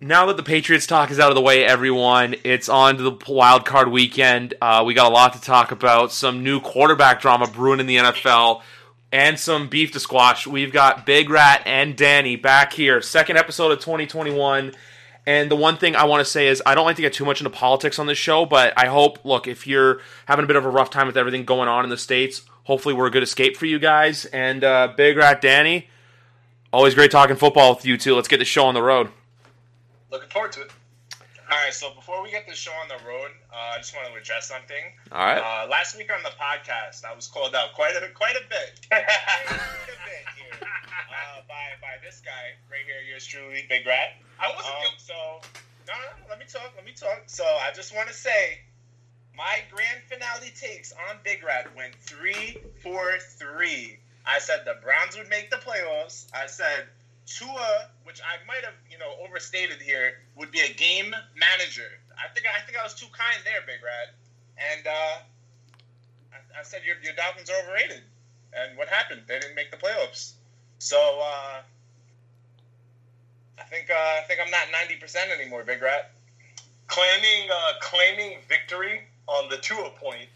Now that the Patriots talk is out of the way, everyone, it's on to the wild card weekend. Uh, we got a lot to talk about. Some new quarterback drama brewing in the NFL, and some beef to squash. We've got Big Rat and Danny back here, second episode of 2021. And the one thing I want to say is I don't like to get too much into politics on this show, but I hope, look, if you're having a bit of a rough time with everything going on in the states, hopefully we're a good escape for you guys. And uh, Big Rat Danny, always great talking football with you two. Let's get the show on the road. Looking forward to it. All right, so before we get the show on the road, uh, I just want to address something. All right. Uh, last week on the podcast, I was called out quite a quite a bit, quite a bit here uh, by by this guy right here, yours truly, Big Rat. I wasn't um, so. No, no, no, let me talk. Let me talk. So I just want to say, my grand finale takes on Big Rat went three, four, three. I said the Browns would make the playoffs. I said Tua, which I might have you know overstated here, would be a game manager. I think I think I was too kind there, Big Rat. And uh, I, I, said your your Dolphins are overrated. And what happened? They didn't make the playoffs. So uh, I think uh, I think I'm not ninety percent anymore, Big Rat. Claiming uh, claiming victory on the Tua point.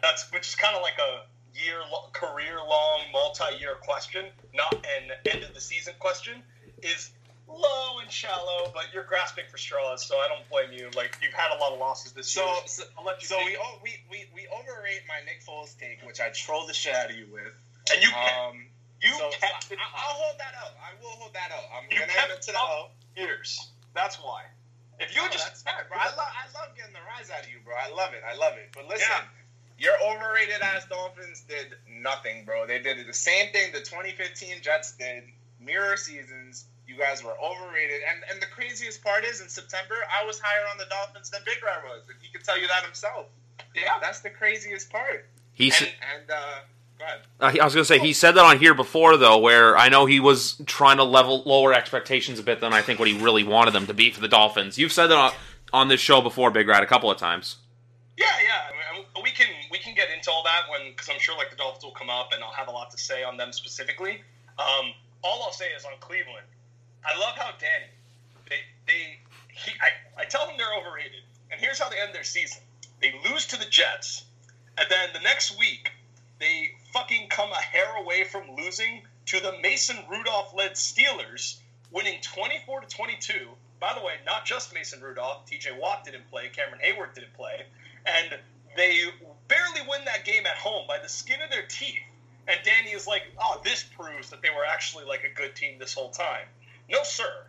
That's which is kind of like a year career long multi year question, not an end of the season question, is low and shallow, but you're grasping for straws, so I don't blame you. Like you've had a lot of losses this so, year. So, so we, we we we overrate my Nick Foles take, which I troll the shit out of you with. And you um, you so, kept so I, I'll hold that up. I will hold that up. I'm you gonna kept it to the years. That's why. If you no, just that's bro. I love I love getting the rise out of you, bro. I love it. I love it. But listen. Yeah. Your overrated ass Dolphins did nothing, bro. They did the same thing the 2015 Jets did. Mirror seasons. You guys were overrated. And and the craziest part is in September, I was higher on the Dolphins than Big Rat was. And he could tell you that himself. Yeah. That's the craziest part. He and, and uh uh, I was going to say he said that on here before though, where I know he was trying to level lower expectations a bit than I think what he really wanted them to be for the Dolphins. You've said that on, on this show before, Big Rat, a couple of times. Yeah, yeah. I mean, we can we can get into all that when because I'm sure like the Dolphins will come up and I'll have a lot to say on them specifically. Um, all I'll say is on Cleveland, I love how Danny they they he I, I tell them they're overrated, and here's how they end their season: they lose to the Jets, and then the next week they fucking come a hair away from losing to the Mason Rudolph led Steelers, winning 24 to 22. By the way, not just Mason Rudolph, TJ Watt didn't play, Cameron Heyward didn't play, and they barely win that game at home by the skin of their teeth. And Danny is like, oh, this proves that they were actually like a good team this whole time. No, sir.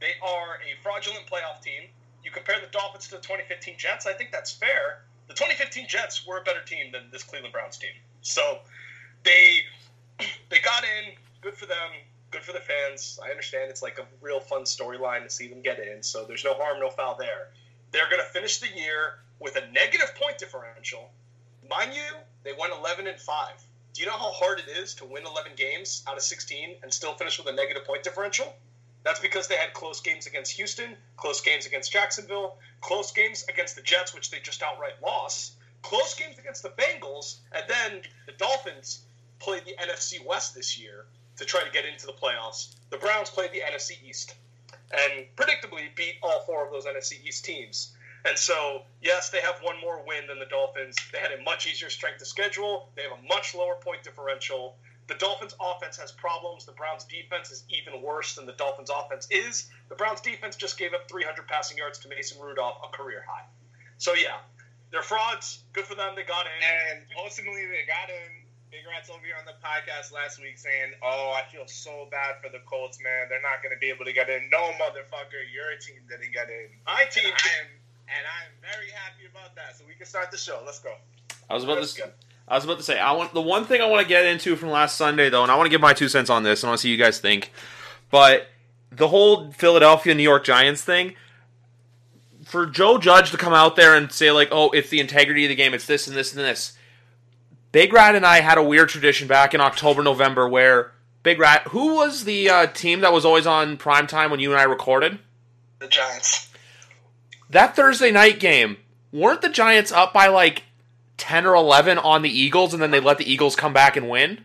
They are a fraudulent playoff team. You compare the Dolphins to the 2015 Jets, I think that's fair. The 2015 Jets were a better team than this Cleveland Browns team. So they they got in. Good for them. Good for the fans. I understand it's like a real fun storyline to see them get in. So there's no harm, no foul there. They're going to finish the year with a negative point differential. Mind you, they went 11 and five. Do you know how hard it is to win 11 games out of 16 and still finish with a negative point differential? That's because they had close games against Houston, close games against Jacksonville, close games against the Jets, which they just outright lost, close games against the Bengals, and then the Dolphins played the NFC West this year to try to get into the playoffs. The Browns played the NFC East and predictably beat all four of those NFC East teams. And so, yes, they have one more win than the Dolphins. They had a much easier strength of schedule. They have a much lower point differential. The Dolphins' offense has problems. The Browns' defense is even worse than the Dolphins' offense is. The Browns' defense just gave up 300 passing yards to Mason Rudolph, a career high. So, yeah, they're frauds. Good for them. They got in. And ultimately, they got in. Big Rats over here on the podcast last week saying, "Oh, I feel so bad for the Colts, man. They're not going to be able to get in." No, motherfucker, your team didn't get in. My team, and I am, very happy about that. So we can start the show. Let's go. I was about Let's to. Go. I was about to say, I want the one thing I want to get into from last Sunday though, and I want to give my two cents on this, and I want to see you guys think. But the whole Philadelphia New York Giants thing, for Joe Judge to come out there and say like, "Oh, it's the integrity of the game. It's this and this and this." Big Rat and I had a weird tradition back in October, November, where Big Rat, who was the uh, team that was always on prime time when you and I recorded? The Giants. That Thursday night game, weren't the Giants up by like ten or eleven on the Eagles, and then they let the Eagles come back and win?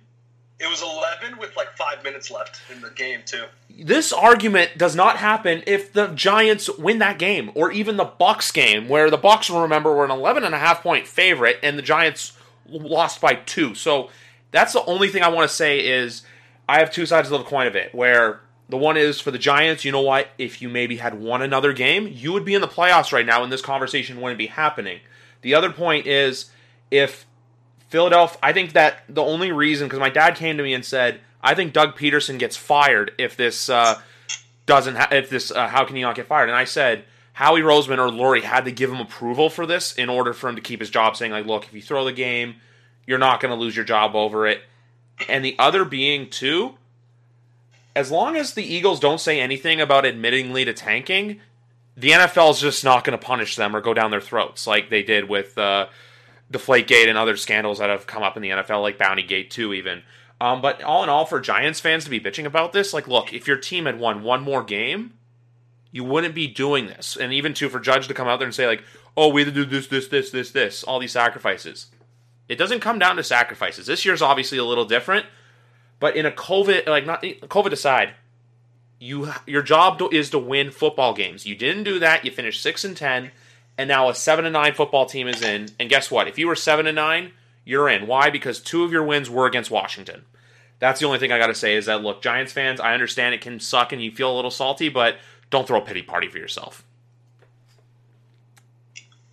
It was 11 with like five minutes left in the game, too. This argument does not happen if the Giants win that game, or even the Bucks game, where the Bucks, remember, were an 11 and a half point favorite, and the Giants lost by two. So that's the only thing I want to say is I have two sides of the coin of it, where the one is for the Giants, you know what? If you maybe had won another game, you would be in the playoffs right now, and this conversation wouldn't be happening. The other point is if Philadelphia, I think that the only reason, because my dad came to me and said, I think Doug Pederson gets fired if this uh, doesn't, ha- if this, uh, how can he not get fired? And I said, Howie Roseman or Lurie had to give him approval for this in order for him to keep his job, saying, like, look, if you throw the game, you're not going to lose your job over it. And the other being, too, as long as the Eagles don't say anything about admittingly to tanking, the NFL is just not going to punish them or go down their throats like they did with uh, Deflategate and other scandals that have come up in the NFL, like Bountygate too, even. Um, but all in all, for Giants fans to be bitching about this, like, look, if your team had won one more game, you wouldn't be doing this. And even too, for Judge to come out there and say like, "Oh, we had to do this, this, this, this, this," all these sacrifices. It doesn't come down to sacrifices. This year's obviously a little different, but in a COVID, like not COVID aside, you your job is to win football games. You didn't do that. You finished six and ten and now a seven and nine football team is in. And guess what? If you were seven and nine, you're in. Why? Because two of your wins were against Washington. That's the only thing I got to say is that look, Giants fans, I understand it can suck and you feel a little salty, but don't throw a pity party for yourself.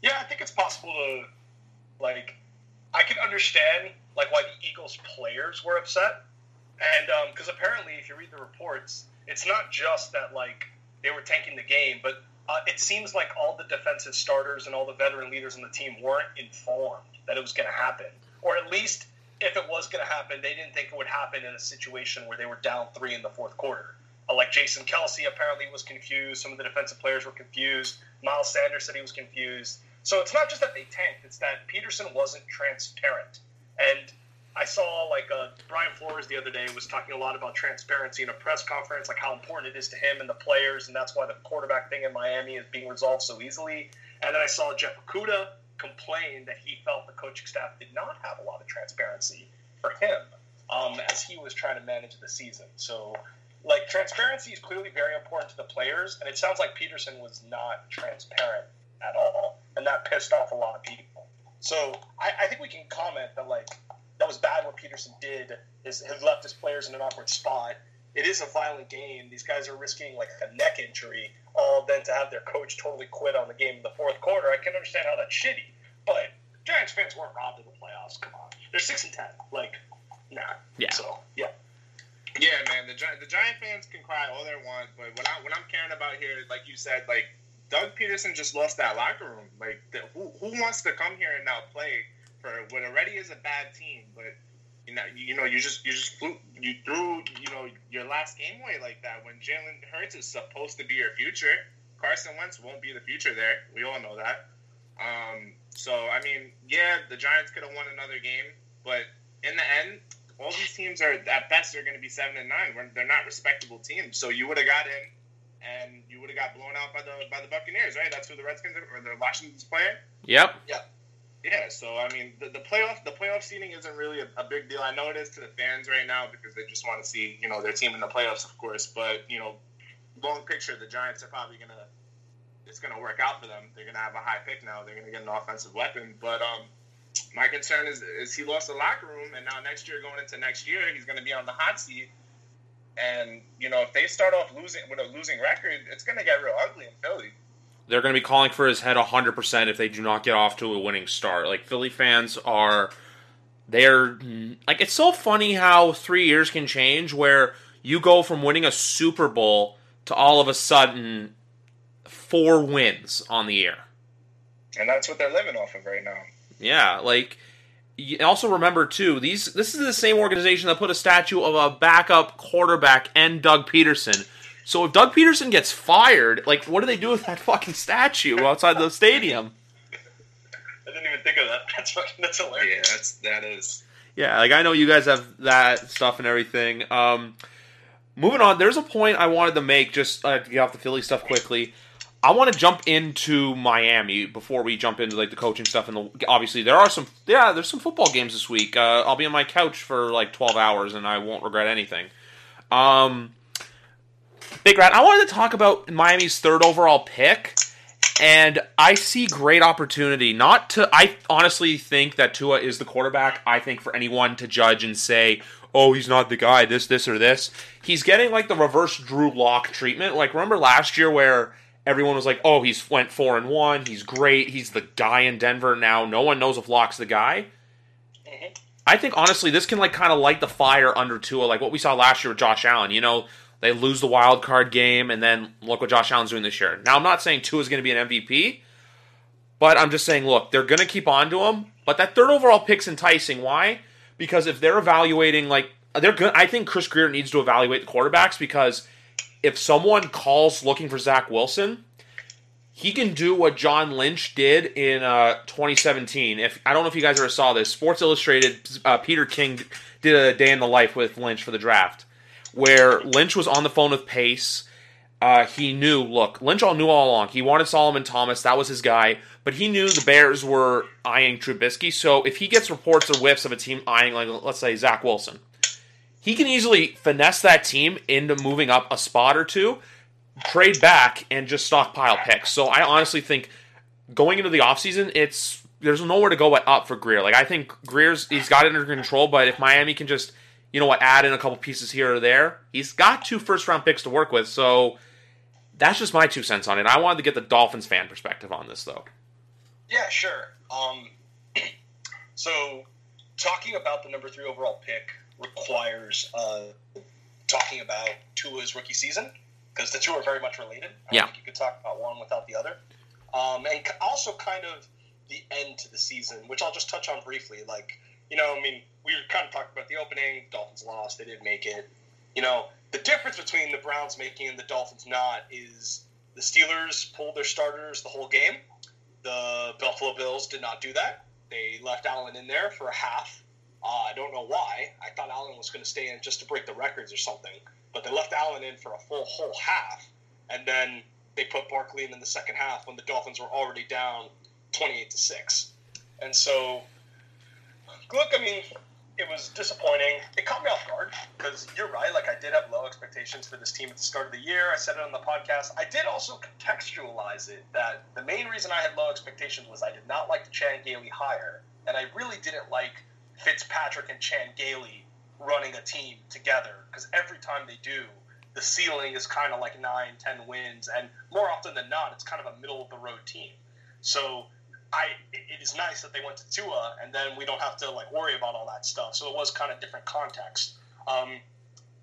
Yeah, I think it's possible to like. I can understand like why the Eagles players were upset, and because um, apparently, if you read the reports, it's not just that like they were tanking the game, but uh, it seems like all the defensive starters and all the veteran leaders on the team weren't informed that it was going to happen, or at least if it was going to happen, they didn't think it would happen in a situation where they were down three in the fourth quarter. Uh, like Jason Kelce apparently was confused. Some of the defensive players were confused. Miles Sanders said he was confused. So it's not just that they tanked; it's that Pederson wasn't transparent. And I saw like uh, Brian Flores the other day was talking a lot about transparency in a press conference, like how important it is to him and the players, and that's why the quarterback thing in Miami is being resolved so easily. And then I saw Jeff Okudah complain that he felt the coaching staff did not have a lot of transparency for him um, as he was trying to manage the season. So, like, transparency is clearly very important to the players, and it sounds like Pederson was not transparent at all, and that pissed off a lot of people. So, I, I think we can comment that, like, that was bad what Pederson did is has left his players in an awkward spot. It is a violent game. These guys are risking like a neck injury, all then to have their coach totally quit on the game in the fourth quarter. I can understand how that's shitty, but Giants fans weren't robbed in the playoffs. Come on, they're six and ten. Like, nah. Yeah. So yeah. Yeah, man. The the Giant fans can cry all they want, but what I what I'm caring about here, like you said, like Doug Pederson just lost that locker room. Like, the, who who wants to come here and now play? For what already is a bad team, but you know, you, know, you just you just flew you threw you know your last game away like that when Jalen Hurts is supposed to be your future. Carson Wentz won't be the future there. We all know that. Um, so I mean, yeah, the Giants could have won another game, but in the end, all these teams are at best they're going to be seven and nine. They're not respectable teams. So you would have got in, and you would have got blown out by the by the Buccaneers, right? That's who the Redskins are, or the Washington's playing. Yep. Yeah. Yeah, so I mean, the, the playoff the playoff seeding isn't really a, a, big deal. I know it is to the fans right now because they just want to see you know their team in the playoffs, of course. But you know, long picture, the Giants are probably gonna it's gonna work out for them. They're gonna have a high pick now. They're gonna get an offensive weapon. But um, my concern is is he lost the locker room, and now next year going into next year, he's gonna be on the hot seat. And you know, if they start off losing with a losing record, it's gonna get real ugly in Philly they're going to be calling for his head 100% if they do not get off to a winning start. Like, Philly fans are. They're. Like, it's so funny how three years can change where you go from winning a Super Bowl to all of a sudden four wins on the year. And that's what they're living off of right now. Yeah, like. Also remember too, these this is the same organization that put a statue of a backup quarterback and Doug Pederson So if Doug Pederson gets fired, like, what do they do with that fucking statue outside the stadium? I didn't even think of that. That's fucking that's hilarious. Yeah, that's that is. Yeah, like I know you guys have that stuff and everything. Um, moving on, there's a point I wanted to make just uh, to get off the Philly stuff quickly. I want to jump into Miami before we jump into like the coaching stuff and the obviously there are some yeah there's some football games this week. Uh, I'll be on my couch for like 12 hours and I won't regret anything. Um, Big Rat, I wanted to talk about Miami's third overall pick, and I see great opportunity. Not to, I honestly think that Tua is the quarterback. I think for anyone to judge and say, oh, he's not the guy, this, this, or this, he's getting like the reverse Drew Lock treatment. Like, remember last year where everyone was like, oh, he's went four and one, he's great, he's the guy in Denver now. No one knows if Lock's the guy. Mhm. I think honestly, this can like kind of light the fire under Tua, like what we saw last year with Josh Allen. You know, they lose the wild card game, and then look what Josh Allen's doing this year. Now, I'm not saying Tua is going to be an MVP, but I'm just saying, look, they're going to keep on to him. But that third overall pick's enticing. Why? Because if they're evaluating, like they're good, I think Chris Grier needs to evaluate the quarterbacks because if someone calls looking for Zach Wilson, he can do what John Lynch did in uh, 2017. If I don't know if you guys ever saw this, Sports Illustrated, uh, Peter King did a day in the life with Lynch for the draft, where Lynch was on the phone with Pace. Uh, he knew, look, Lynch all knew all along. He wanted Solomon Thomas, that was his guy, but he knew the Bears were eyeing Trubisky. So if he gets reports or whiffs of a team eyeing, like let's say Zach Wilson, he can easily finesse that team into moving up a spot or two trade back and just stockpile picks. So I honestly think going into the offseason, it's there's nowhere to go but up for Grier. Like I think Grier's he's got it under control, but if Miami can just you know what add in a couple pieces here or there, he's got two first round picks to work with. So that's just my two cents on it. I wanted to get the Dolphins fan perspective on this though. Yeah, sure. Um, so, talking about the number three overall pick requires uh, talking about Tua's rookie season because the two are very much related. I Yeah. think you could talk about one without the other. Um, and also, kind of the end to the season, which I'll just touch on briefly. Like, you know, I mean, we were kind of talking about the opening. Dolphins lost; they didn't make it. You know, the difference between the Browns making and the Dolphins not is the Steelers pulled their starters the whole game. The Buffalo Bills did not do that. They left Allen in there for a half. Uh, I don't know why. I thought Allen was going to stay in just to break the records or something, but they left Allen in for a full whole half, and then they put Barkley in in the second half when the Dolphins were already down twenty-eight to six. And so, look, I mean, it was disappointing. It caught me off guard because you're right. Like I did have low expectations for this team at the start of the year. I said it on the podcast. I did also contextualize it that the main reason I had low expectations was I did not like the Chan Gailey hire, and I really didn't like Fitzpatrick and Chan Gailey running a team together because every time they do, the ceiling is kind of like nine, ten wins, and more often than not, it's kind of a middle of the road team. So I it is nice that they went to Tua, and then we don't have to like worry about all that stuff. So it was kind of different context. Um,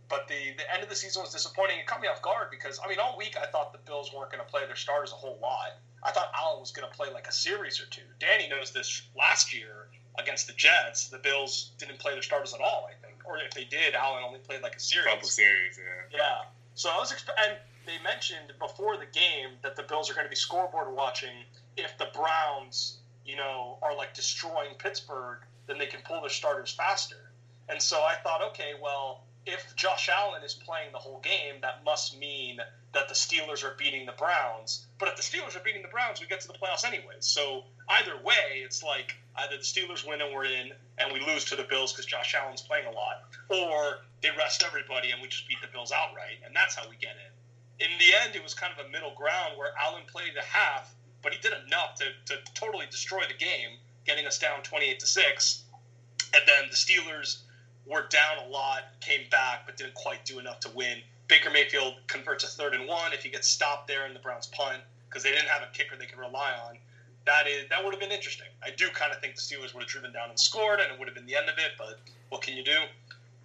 but the the end of the season was disappointing. It caught me off guard because I mean, all week I thought the Bills weren't going to play their starters a whole lot. I thought Allen was going to play like a series or two. Danny knows this last year against the Jets. The Bills didn't play their starters at all. I think, or if they did, Allen only played like a series. Couple series, yeah. Yeah. So I was, exp- and they mentioned before the game that the Bills are going to be scoreboard watching. If the Browns, you know, are like destroying Pittsburgh, then they can pull their starters faster. And so I thought, okay, well, if Josh Allen is playing the whole game, that must mean that the Steelers are beating the Browns. But if the Steelers are beating the Browns, we get to the playoffs anyways. So either way, it's like either the Steelers win and we're in, and we lose to the Bills because Josh Allen's playing a lot, or they rest everybody and we just beat the Bills outright, and that's how we get in. In the end, it was kind of a middle ground where Allen played a half, but he did enough to, to totally destroy the game, getting us down 28 to 6. And then the Steelers were down a lot, came back, but didn't quite do enough to win. Baker Mayfield converts a third and one. If he gets stopped there in the Browns punt, because they didn't have a kicker they could rely on, that is that would have been interesting. I do kind of think the Steelers would have driven down and scored, and it would have been the end of it. But what can you do?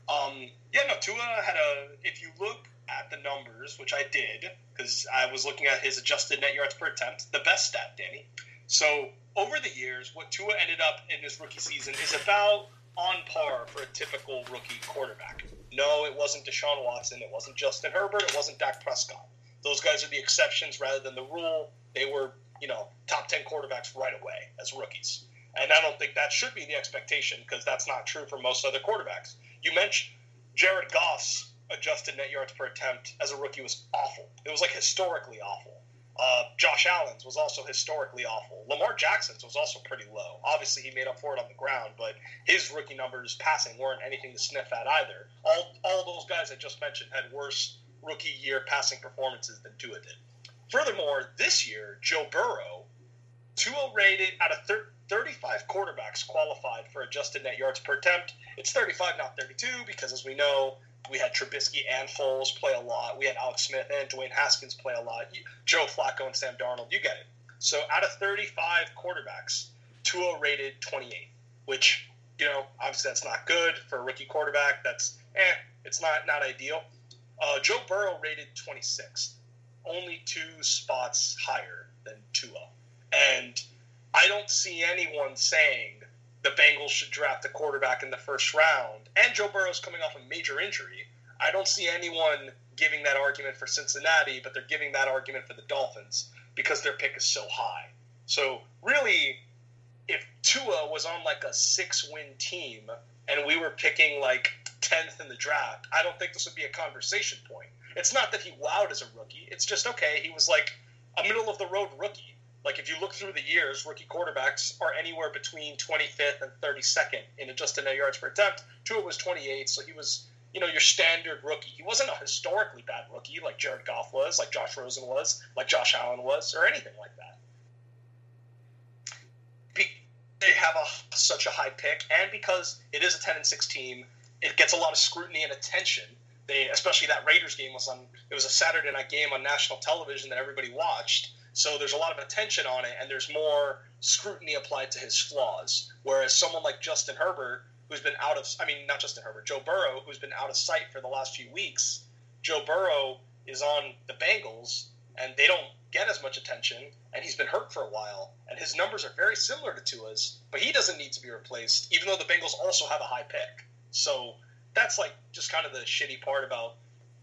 Um, yeah, no. Tua had a. If you look at the numbers, which I did, because I was looking at his adjusted net yards per attempt, the best stat, Danny. So over the years, what Tua ended up in his rookie season is about on par for a typical rookie quarterback. No, it wasn't Deshaun Watson. It wasn't Justin Herbert. It wasn't Dak Prescott. Those guys are the exceptions rather than the rule. They were, you know, top 10 quarterbacks right away as rookies. And I don't think that should be the expectation because that's not true for most other quarterbacks. You mentioned Jared Goff's adjusted net yards per attempt as a rookie was awful. It was like historically awful. Uh, Josh Allen's was also historically awful. Lamar Jackson's was also pretty low. Obviously, he made up for it on the ground, but his rookie numbers passing weren't anything to sniff at either. All all those guys I just mentioned had worse rookie year passing performances than Tua did. Furthermore, this year Joe Burrow, Tua rated out of thir- 35 quarterbacks qualified for adjusted net yards per attempt. It's 35, not 32, because as we know, we had Trubisky and Foles play a lot. We had Alex Smith and Dwayne Haskins play a lot. Joe Flacco and Sam Darnold, you get it. So out of 35 quarterbacks, Tua rated 28, which, you know, obviously that's not good for a rookie quarterback. That's, eh, it's not, not ideal. Uh, Joe Burrow rated 26th, only two spots higher than Tua. And I don't see anyone saying the Bengals should draft the quarterback in the first round, and Joe Burrow's coming off a major injury. I don't see anyone giving that argument for Cincinnati, but they're giving that argument for the Dolphins because their pick is so high. So really, if Tua was on like a six-win team and we were picking like tenth in the draft, I don't think this would be a conversation point. It's not that he wowed as a rookie. It's just okay. He was like a middle of the road rookie. Like if you look through the years, rookie quarterbacks are anywhere between 25th and 32nd in adjusted net yards per attempt. Tua was 28, so he was you know your standard rookie. He wasn't a historically bad rookie like Jared Goff was, like Josh Rosen was, like Josh Allen was, or anything like that. They have a, such a high pick, and because it is a 10 and 6 team, it gets a lot of scrutiny and attention. They, especially that Raiders game was on. It was a Saturday night game on national television that everybody watched so there's a lot of attention on it, and there's more scrutiny applied to his flaws. Whereas someone like Justin Herbert, who's been out of, I mean, not Justin Herbert, Joe Burrow, who's been out of sight for the last few weeks, Joe Burrow is on the Bengals, and they don't get as much attention, and he's been hurt for a while, and his numbers are very similar to Tua's, but he doesn't need to be replaced, even though the Bengals also have a high pick. So that's like just kind of the shitty part about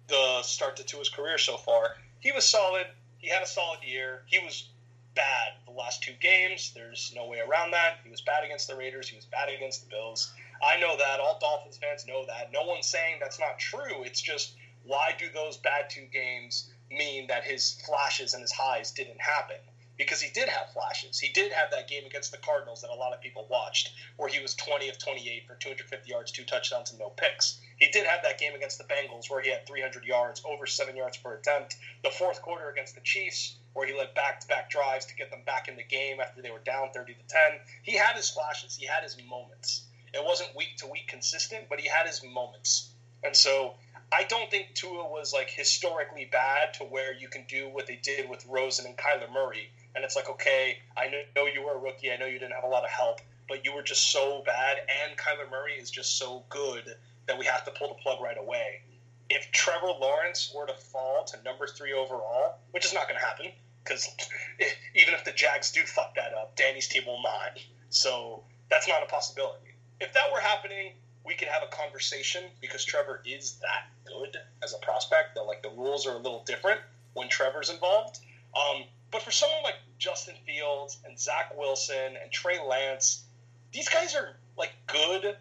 the start to Tua's career so far. He was solid. He had a solid year. He was bad the last two games. There's no way around that. He was bad against the Raiders. He was bad against the Bills. I know that. All Dolphins fans know that. No one's saying that's not true. It's just why do those bad two games mean that his flashes and his highs didn't happen? Because he did have flashes. He did have that game against the Cardinals that a lot of people watched, where he was 20 of 28 for 250 yards, two touchdowns, and no picks. He did have that game against the Bengals where he had 300 yards, over seven yards per attempt. The fourth quarter against the Chiefs where he led back-to-back drives to get them back in the game after they were down 30 to 10. He had his flashes. He had his moments. It wasn't week to week consistent, but he had his moments. And so I don't think Tua was like historically bad to where you can do what they did with Rosen and Kyler Murray. And it's like, okay, I know you were a rookie. I know you didn't have a lot of help, but you were just so bad. And Kyler Murray is just so good that we have to pull the plug right away. If Trevor Lawrence were to fall to number three overall, which is not going to happen, because even if the Jags do fuck that up, Danny's team will not. So that's not a possibility. If that were happening, we could have a conversation because Trevor is that good as a prospect. That like the rules are a little different when Trevor's involved. Um, but for someone like Justin Fields and Zach Wilson and Trey Lance, these guys are like good.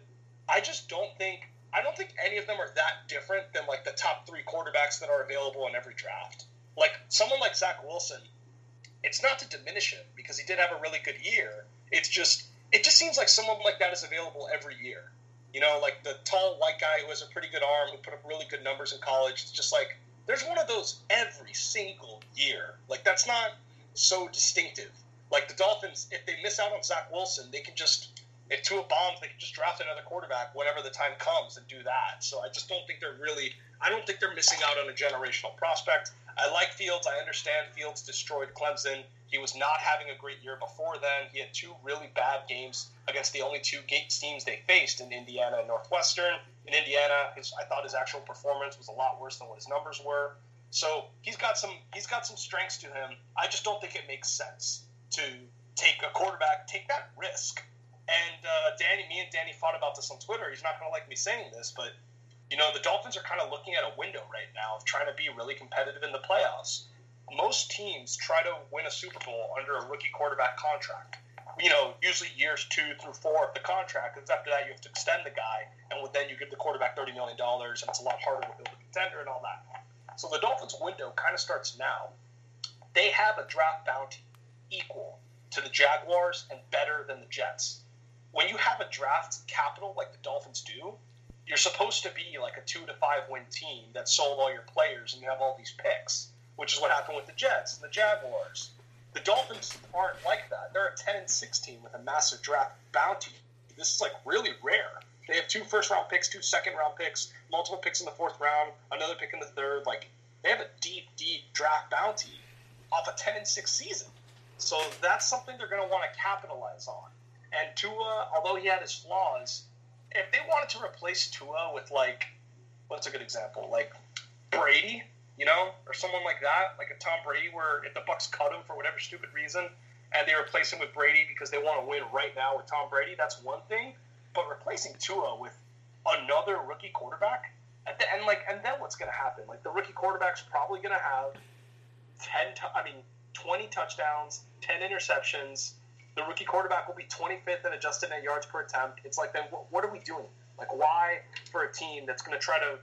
I just don't think I don't think any of them are that different than like the top three quarterbacks that are available in every draft. Like someone like Zach Wilson, it's not to diminish him because he did have a really good year. It's just it just seems like someone like that is available every year. You know, like the tall white guy who has a pretty good arm, who put up really good numbers in college. It's just like there's one of those every single year. Like that's not so distinctive. Like the Dolphins, if they miss out on Zach Wilson, they can just if Tua bombs, they can just draft another quarterback whenever the time comes and do that. So I just don't think they're really. I don't think they're missing out on a generational prospect. I like Fields. I understand Fields destroyed Clemson. He was not having a great year before then. He had two really bad games against the only two teams they faced in Indiana and Northwestern. In Indiana, his, I thought his actual performance was a lot worse than what his numbers were. So he's got some he's got some strengths to him. I just don't think it makes sense to take a quarterback, take that risk and uh, Danny, me and Danny fought about this on Twitter. He's not going to like me saying this, but You know, the Dolphins are kind of looking at a window right now of trying to be really competitive in the playoffs. Most teams try to win a Super Bowl under a rookie quarterback contract. You know, usually years two through four of the contract, because after that you have to extend the guy, and then you give the quarterback $30 million, and it's a lot harder to build a contender and all that. So the Dolphins' window kind of starts now. They have a draft bounty equal to the Jaguars and better than the Jets. When you have a draft capital like the Dolphins do, you're supposed to be like a two to five win team that sold all your players and you have all these picks, which is what happened with the Jets and the Jaguars. The Dolphins aren't like that. They're a 10 and 16 with a massive draft bounty. This is like really rare. They have two first round picks, two second round picks, multiple picks in the fourth round, another pick in the third. Like they have a deep, deep draft bounty off a 10 and 6 season. So that's something they're going to want to capitalize on. And Tua, although he had his flaws, if they wanted to replace Tua with like, what's a good example? Like Brady, you know, or someone like that, like a Tom Brady, where if the Bucks cut him for whatever stupid reason, and they replace him with Brady because they want to win right now with Tom Brady, that's one thing. But replacing Tua with another rookie quarterback, at the end, like, and then what's going to happen? Like the rookie quarterback's probably going to have ten. T- I mean, twenty touchdowns, ten interceptions the rookie quarterback will be 25th in adjusted net yards per attempt. It's like, then what are we doing? Like, why for a team that's going to try to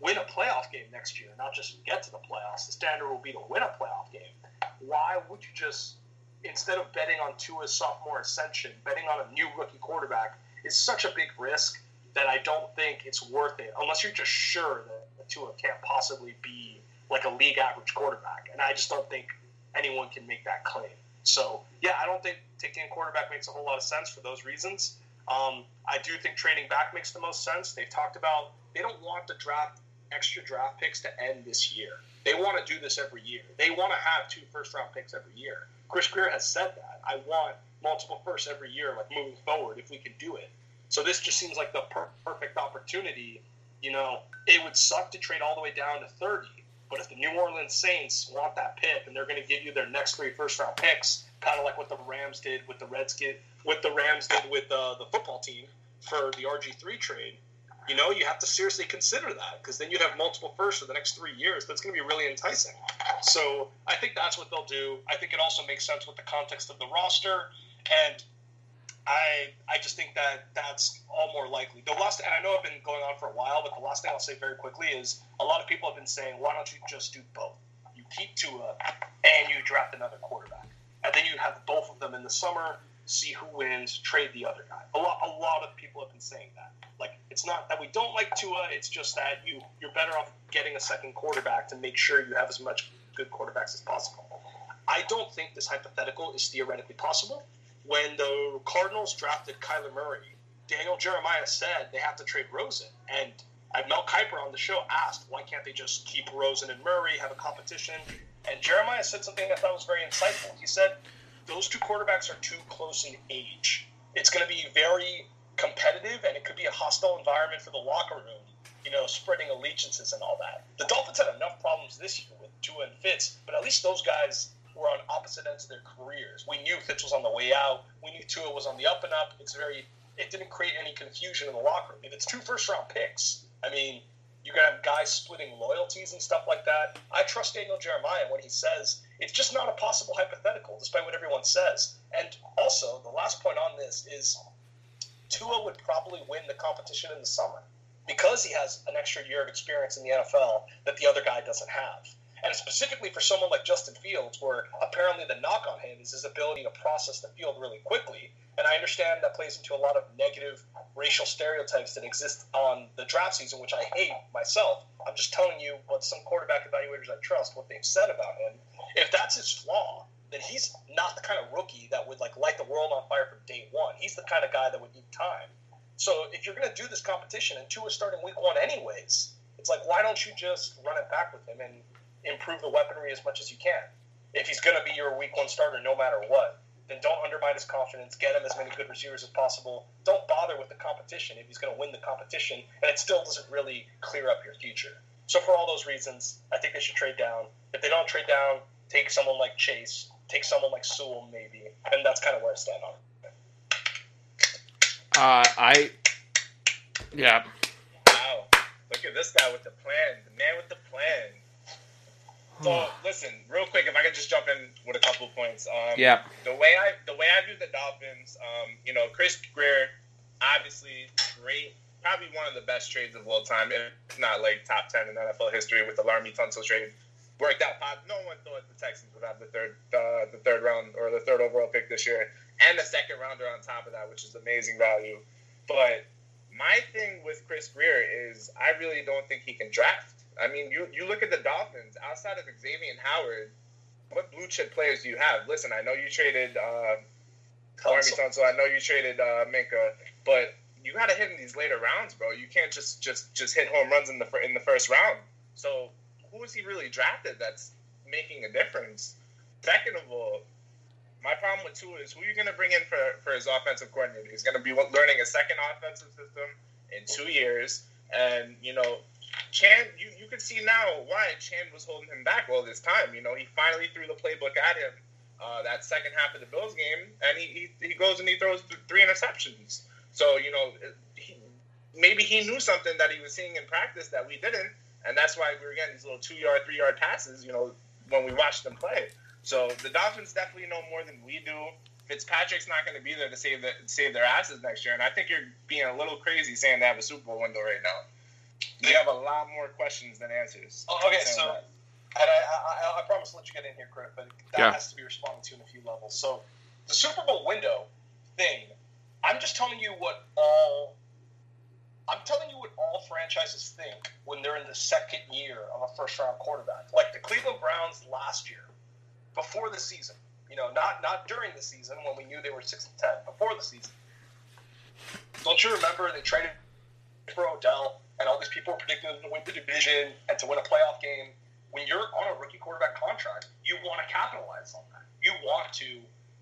win a playoff game next year, not just get to the playoffs? The standard will be to win a playoff game. Why would you just, instead of betting on Tua's sophomore ascension, betting on a new rookie quarterback is such a big risk that I don't think it's worth it unless you're just sure that Tua can't possibly be like a league average quarterback. And I just don't think anyone can make that claim. So yeah, I don't think taking a quarterback makes a whole lot of sense for those reasons. Um, I do think trading back makes the most sense. They've talked about they don't want the draft extra draft picks to end this year. They want to do this every year. They want to have two first round picks every year. Chris Grier has said that. I want multiple firsts every year, like moving forward, if we can do it. So this just seems like the per- perfect opportunity. You know, it would suck to trade all the way down to 30, but if the New Orleans Saints want that pick and they're going to give you their next three first round picks, kind of like what the Rams did with the Redskins, what the Rams did with uh, the football team for the RG three trade, you know, you have to seriously consider that because then you'd have multiple firsts for the next three years. That's going to be really enticing. So I think that's what they'll do. I think it also makes sense with the context of the roster, and I I just think that that's all more likely. The last, and I know I've been going on for a while, but the last thing I'll say very quickly is a lot of people have been saying, why don't you just do both? You keep Tua and you draft another quarterback, and then you have both of them in the summer. See who wins, trade the other guy. A lot, a lot of people have been saying that. Like, it's not that we don't like Tua; it's just that you you're better off getting a second quarterback to make sure you have as much good quarterbacks as possible. I don't think this hypothetical is theoretically possible when the Cardinals drafted Kyler Murray, Daniel Jeremiah said they have to trade Rosen. And Mel Kiper on the show asked, why can't they just keep Rosen and Murray, have a competition? And Jeremiah said something I thought was very insightful. He said, those two quarterbacks are too close in age. It's going to be very competitive, and it could be a hostile environment for the locker room, you know, spreading allegiances and all that. The Dolphins had enough problems this year with Tua and Fitz, but at least those guys were on opposite ends of their careers. We knew Fitz was on the way out. We knew Tua was on the up and up. It's very. It didn't create any confusion in the locker room. If it's two first round picks, I mean, you're gonna have guys splitting loyalties and stuff like that. I trust Daniel Jeremiah when he says it's just not a possible hypothetical, despite what everyone says. And also, the last point on this is Tua would probably win the competition in the summer because he has an extra year of experience in the NFL that the other guy doesn't have and specifically for someone like Justin Fields, where apparently the knock on him is his ability to process the field really quickly. And I understand that plays into a lot of negative racial stereotypes that exist on the draft season, which I hate myself. I'm just telling you what some quarterback evaluators I trust, what they've said about him. If that's his flaw, then he's not the kind of rookie that would like light the world on fire from day one. He's the kind of guy that would need time. So if you're going to do this competition and Tua starting week one anyways, it's like why don't you just run it back with him and improve the weaponry as much as you can. If he's going to be your week one starter no matter what, then don't undermine his confidence. Get him as many good receivers as possible. Don't bother with the competition if he's going to win the competition, and it still doesn't really clear up your future. So for all those reasons, I think they should trade down. If they don't trade down, take someone like Chase, take someone like Sewell maybe, and that's kind of where I stand on it. Uh, I, yeah. Wow. Look at this guy with the plan. The man with the plan. So listen, real quick, if I could just jump in with a couple of points. Um, yeah. The way I the way I view the Dolphins, um, you know, Chris Grier, obviously great, probably one of the best trades of all time, if not like top ten in NFL history with the Laremy Tunsil trade. Worked out. No one thought the Texans would have the third uh, the third round or the third overall pick this year, and the second rounder on top of that, which is amazing value. But my thing with Chris Grier is I really don't think he can draft. I mean, you, you look at the Dolphins outside of Xavier and Howard. What blue chip players do you have? Listen, I know you traded uh, Laremy Tunsil. I know you traded uh, Minkah, but you got to hit in these later rounds, bro. You can't just just just hit home runs in the in the first round. So who is he really drafted that's making a difference? Second of all, my problem with Tua is who are you going to bring in for, for his offensive coordinator? He's going to be learning a second offensive system in two years. And, you know, Chan, you, you can see now why Chan was holding him back all this time. You know, he finally threw the playbook at him uh, that second half of the Bills game, and he, he, he goes and he throws three interceptions. So, you know, he, maybe he knew something that he was seeing in practice that we didn't, and that's why we were getting these little two yard, three yard passes, you know, when we watched them play. So the Dolphins definitely know more than we do. Fitzpatrick's not going to be there to save the, save their asses next year, and I think you're being a little crazy saying they have a Super Bowl window right now. They have a lot more questions than answers. Oh, okay, so that. and I, I, I, promise to let you get in here, Chris, but that yeah. has to be responded to in a few levels. So the Super Bowl window thing, I'm just telling you what all I'm telling you what all franchises think when they're in the second year of a first round quarterback. Like the Cleveland Browns last year, before the season. You know, not not during the season when we knew they were six and ten. Before the season. Don't you remember they traded for Odell and all these people were predicting them to win the division and to win a playoff game? When you're on a rookie quarterback contract, you want to capitalize on that. You want to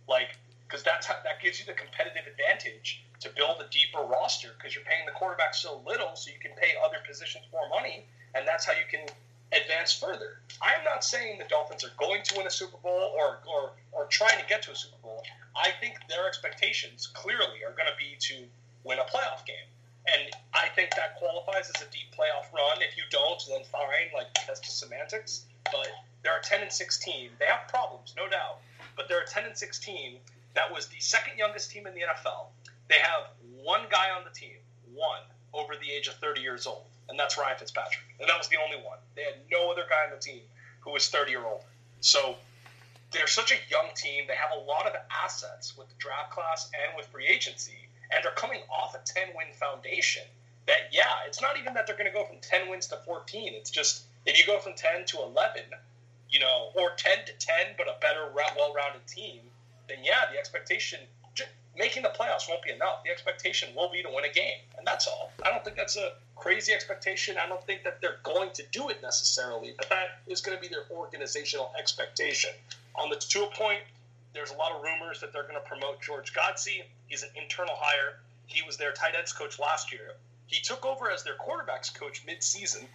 like because that's how, that gives you the competitive advantage to build a deeper roster because you're paying the quarterback so little, so you can pay other positions more money, and that's how you can advance further. I am not saying the Dolphins are going to win a Super Bowl or, or, or trying to get to a Super Bowl. I think their expectations clearly are going to be to win a playoff game. And I think that qualifies as a deep playoff run. If you don't, then fine, like that's just semantics. But they're a 10 and 16. They have problems, no doubt. But they're a 10 and 16 that was the second youngest team in the NFL. They have one guy on the team, one, over the age of 30 years old and that's Ryan Fitzpatrick. And that was the only one. They had no other guy on the team who was 30 year old. So they're such a young team. They have a lot of assets with the draft class and with free agency, and they're coming off a 10 win foundation. That, yeah, it's not even that they're going to go from 10 wins to 14. It's just if you go from 10 to 11, you know, or 10 to 10, but a better, well rounded team, then yeah, the expectation making the playoffs won't be enough. The expectation will be to win a game, and that's all. I don't think that's a crazy expectation. I don't think that they're going to do it necessarily, but that is going to be their organizational expectation. On the Tua point, there's a lot of rumors that they're going to promote George Godsey. He's an internal hire. He was their tight ends coach last year. He took over as their quarterbacks coach mid-season.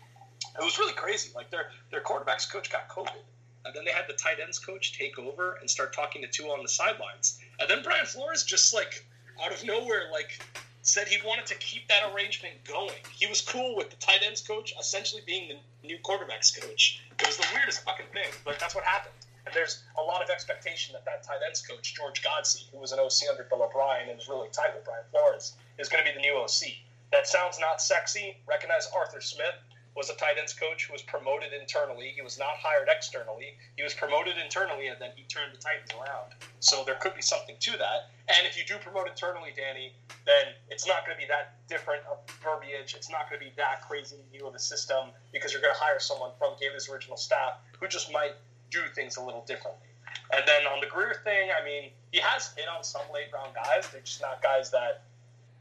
It was really crazy. Like their their quarterbacks coach got COVID. And then they had the tight ends coach take over and start talking to Tua on the sidelines. And then Brian Flores just like out of nowhere, like said he wanted to keep that arrangement going. He was cool with the tight ends coach essentially being the new quarterbacks coach. It was the weirdest fucking thing, but that's what happened. And there's a lot of expectation that that tight ends coach, George Godsey, who was an OC under Bill O'Brien and is really tight with Brian Flores, is going to be the new OC. That sounds not sexy. Recognize Arthur Smith, was a tight ends coach who was promoted internally. He was not hired externally. He was promoted internally, and then he turned the Titans around. So there could be something to that. And if you do promote internally, Danny, then it's not going to be that different of verbiage. It's not going to be that crazy view of the system because you're going to hire someone from Gator's original staff who just might do things a little differently. And then on the Grier thing, I mean, he has hit on some late round guys. They're just not guys that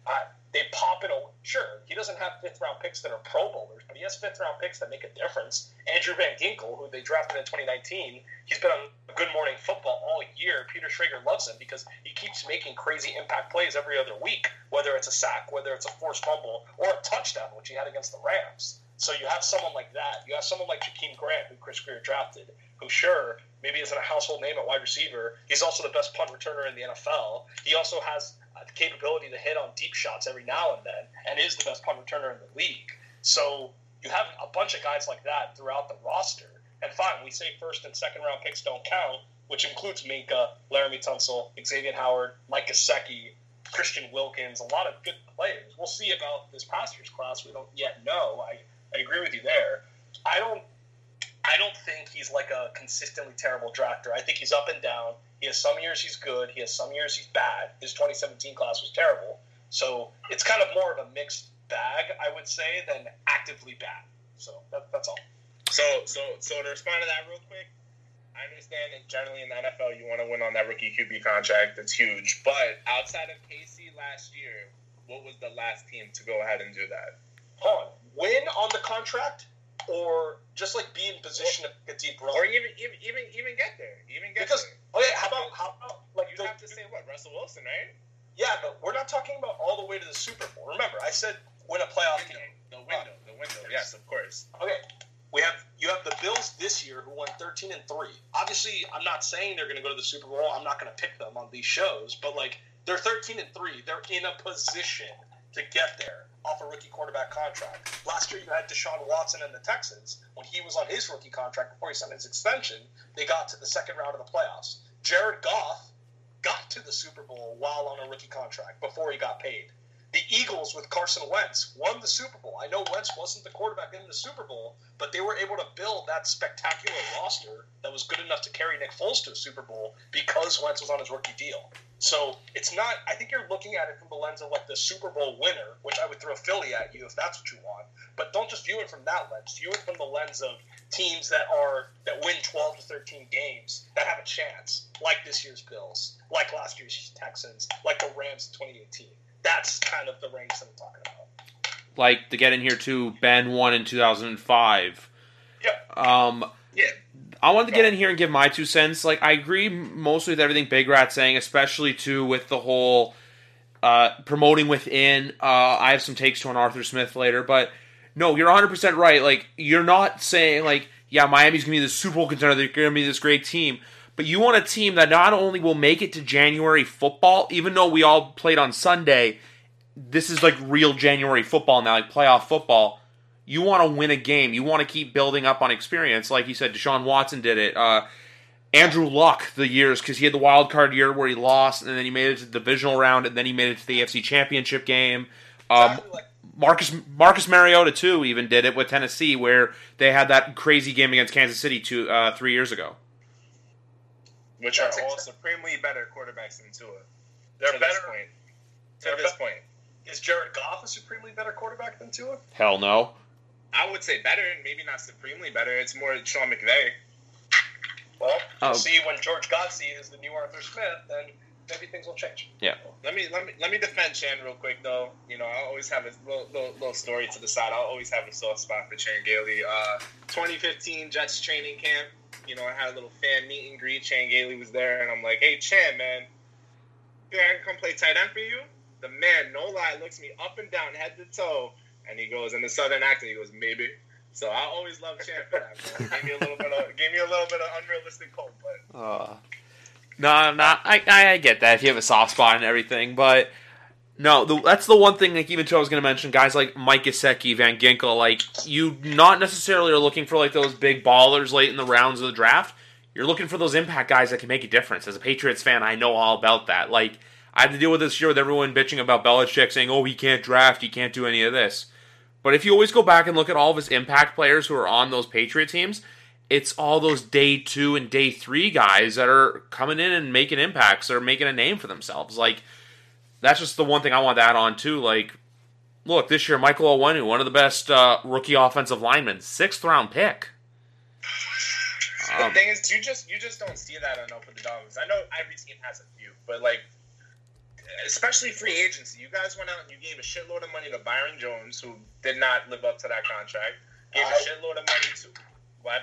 I, they pop in a sure he doesn't have fifth round picks that are pro bowlers but he has fifth round picks that make a difference. Andrew van ginkel who they drafted in 2019 he's been on good morning football all year. Peter schrager loves him because he keeps making crazy impact plays every other week whether it's a sack whether it's a forced fumble or a touchdown which he had against the rams. So you have someone like that. You have someone like Jakeem Grant who chris Grier drafted who sure maybe isn't a household name at wide receiver he's also the best punt returner in the nfl he also has the capability to hit on deep shots every now and then, and is the best punt returner in the league. So you have a bunch of guys like that throughout the roster. And fine, we say first and second round picks don't count, which includes Minkah, Laremy Tunsil, Xavier Howard, Mike Gesicki, Christian Wilkins, a lot of good players. We'll see about this past year's class. We don't yet know. I, I agree with you there. I don't I don't think he's like a consistently terrible drafter. I think he's up and down. He has some years he's good. He has some years he's bad. His 2017 class was terrible. So it's kind of more of a mixed bag, I would say, than actively bad. So that, that's all. So, so, so to respond to that real quick, I understand that generally in the NFL you want to win on that rookie QB contract. That's huge. But outside of KC last year, what was the last team to go ahead and do that? Hold on. Win on the contract or just like be in position or, to get deep run? Or even even even even get there. Even get because, there. Oh, okay, how about how about like you have to say what? Russell Wilson, right? Yeah, but we're not talking about all the way to the Super Bowl. Remember, I said win a playoff the game. The window, the window. Yes, of course. Okay, we have you have the Bills this year who won 13 and 3. Obviously, I'm not saying they're going to go to the Super Bowl. I'm not going to pick them on these shows, but like they're 13 and 3. They're in a position to get there off a rookie quarterback contract. Last year you had Deshaun Watson and the Texans when he was on his rookie contract before he signed his extension, they got to the second round of the playoffs. Jared Goff got to the Super Bowl while on a rookie contract before he got paid. The Eagles with Carson Wentz won the Super Bowl. I know Wentz wasn't the quarterback in the Super Bowl, but they were able to build that spectacular roster that was good enough to carry Nick Foles to a Super Bowl because Wentz was on his rookie deal. So it's not. I think you're looking at it from the lens of like the Super Bowl winner, which I would throw Philly at you if that's what you want. But don't just view it from that lens. View it from the lens of teams that are that win 12 to 13 games that have a chance, like this year's Bills, like last year's Texans, like the Rams in 2018 that's kind of the range that I'm talking about. Like to get in here too, Ben won in 2005. Yeah. Um, yeah. I wanted to get in here and give my two cents. Like I agree mostly with everything Big Rat's saying, especially too with the whole uh, promoting within. Uh, I have some takes to on Arthur Smith later, but no, you're 100 percent right. Like you're not saying like yeah, Miami's gonna be the Super Bowl contender. They're gonna be this great team but you want a team that not only will make it to January football, even though we all played on Sunday, this is like real January football now, like playoff football. You want to win a game. You want to keep building up on experience. Like you said, Deshaun Watson did it. Uh, Andrew Luck, the years, because he had the wild card year where he lost, and then he made it to the divisional round, and then he made it to the AFC Championship game. Um, Marcus Marcus Mariota too even did it with Tennessee, where they had that crazy game against Kansas City two uh, three years ago which That's are all supremely better quarterbacks than Tua. They're to better. This point. To this be- point. Is Jared Goff a supremely better quarterback than Tua? Hell no. I would say better, maybe not supremely better. It's more Sean McVay. Well, oh. see when George Godsey is the new Arthur Smith, then maybe things will change. Yeah. Let me let me let me defend Chan real quick though. You know, I always have a little, little, little story to the side. I'll always have a soft spot for Chan Gailey. Uh, 2015 Jets training camp you know, I had a little fan meet and greet. Chan Gailey was there, and I'm like, "Hey, Chan, man, can I come play tight end for you?" The man, no lie, looks me up and down, head to toe, and he goes in the southern accent. He goes, "Maybe." So I always love Chan for that. Man. gave me a little bit of gave me a little bit of unrealistic hope, but. Uh, no, no, I, I get that if you have a soft spot and everything, but no, the, that's the one thing. Like even too, I was going to mention guys like Mike Gesicki, Van Ginkel. Like you, not necessarily are looking for like those big ballers late in the rounds of the draft. You're looking for those impact guys that can make a difference. As a Patriots fan, I know all about that. Like I had to deal with this year with everyone bitching about Belichick saying, "Oh, he can't draft, he can't do any of this." But if you always go back and look at all of his impact players who are on those Patriot teams, it's all those day two and day three guys that are coming in and making impacts or making a name for themselves. Like that's just the one thing I want to add on too. Like, look, this year Michael Onwenu, one of the best uh, rookie offensive linemen, sixth round pick. Um, the thing is, you just you just don't see that enough with the dogs. I know every team has a few, but like, especially free agency, you guys went out and you gave a shitload of money to Byron Jones, who did not live up to that contract. Gave a shitload of money to what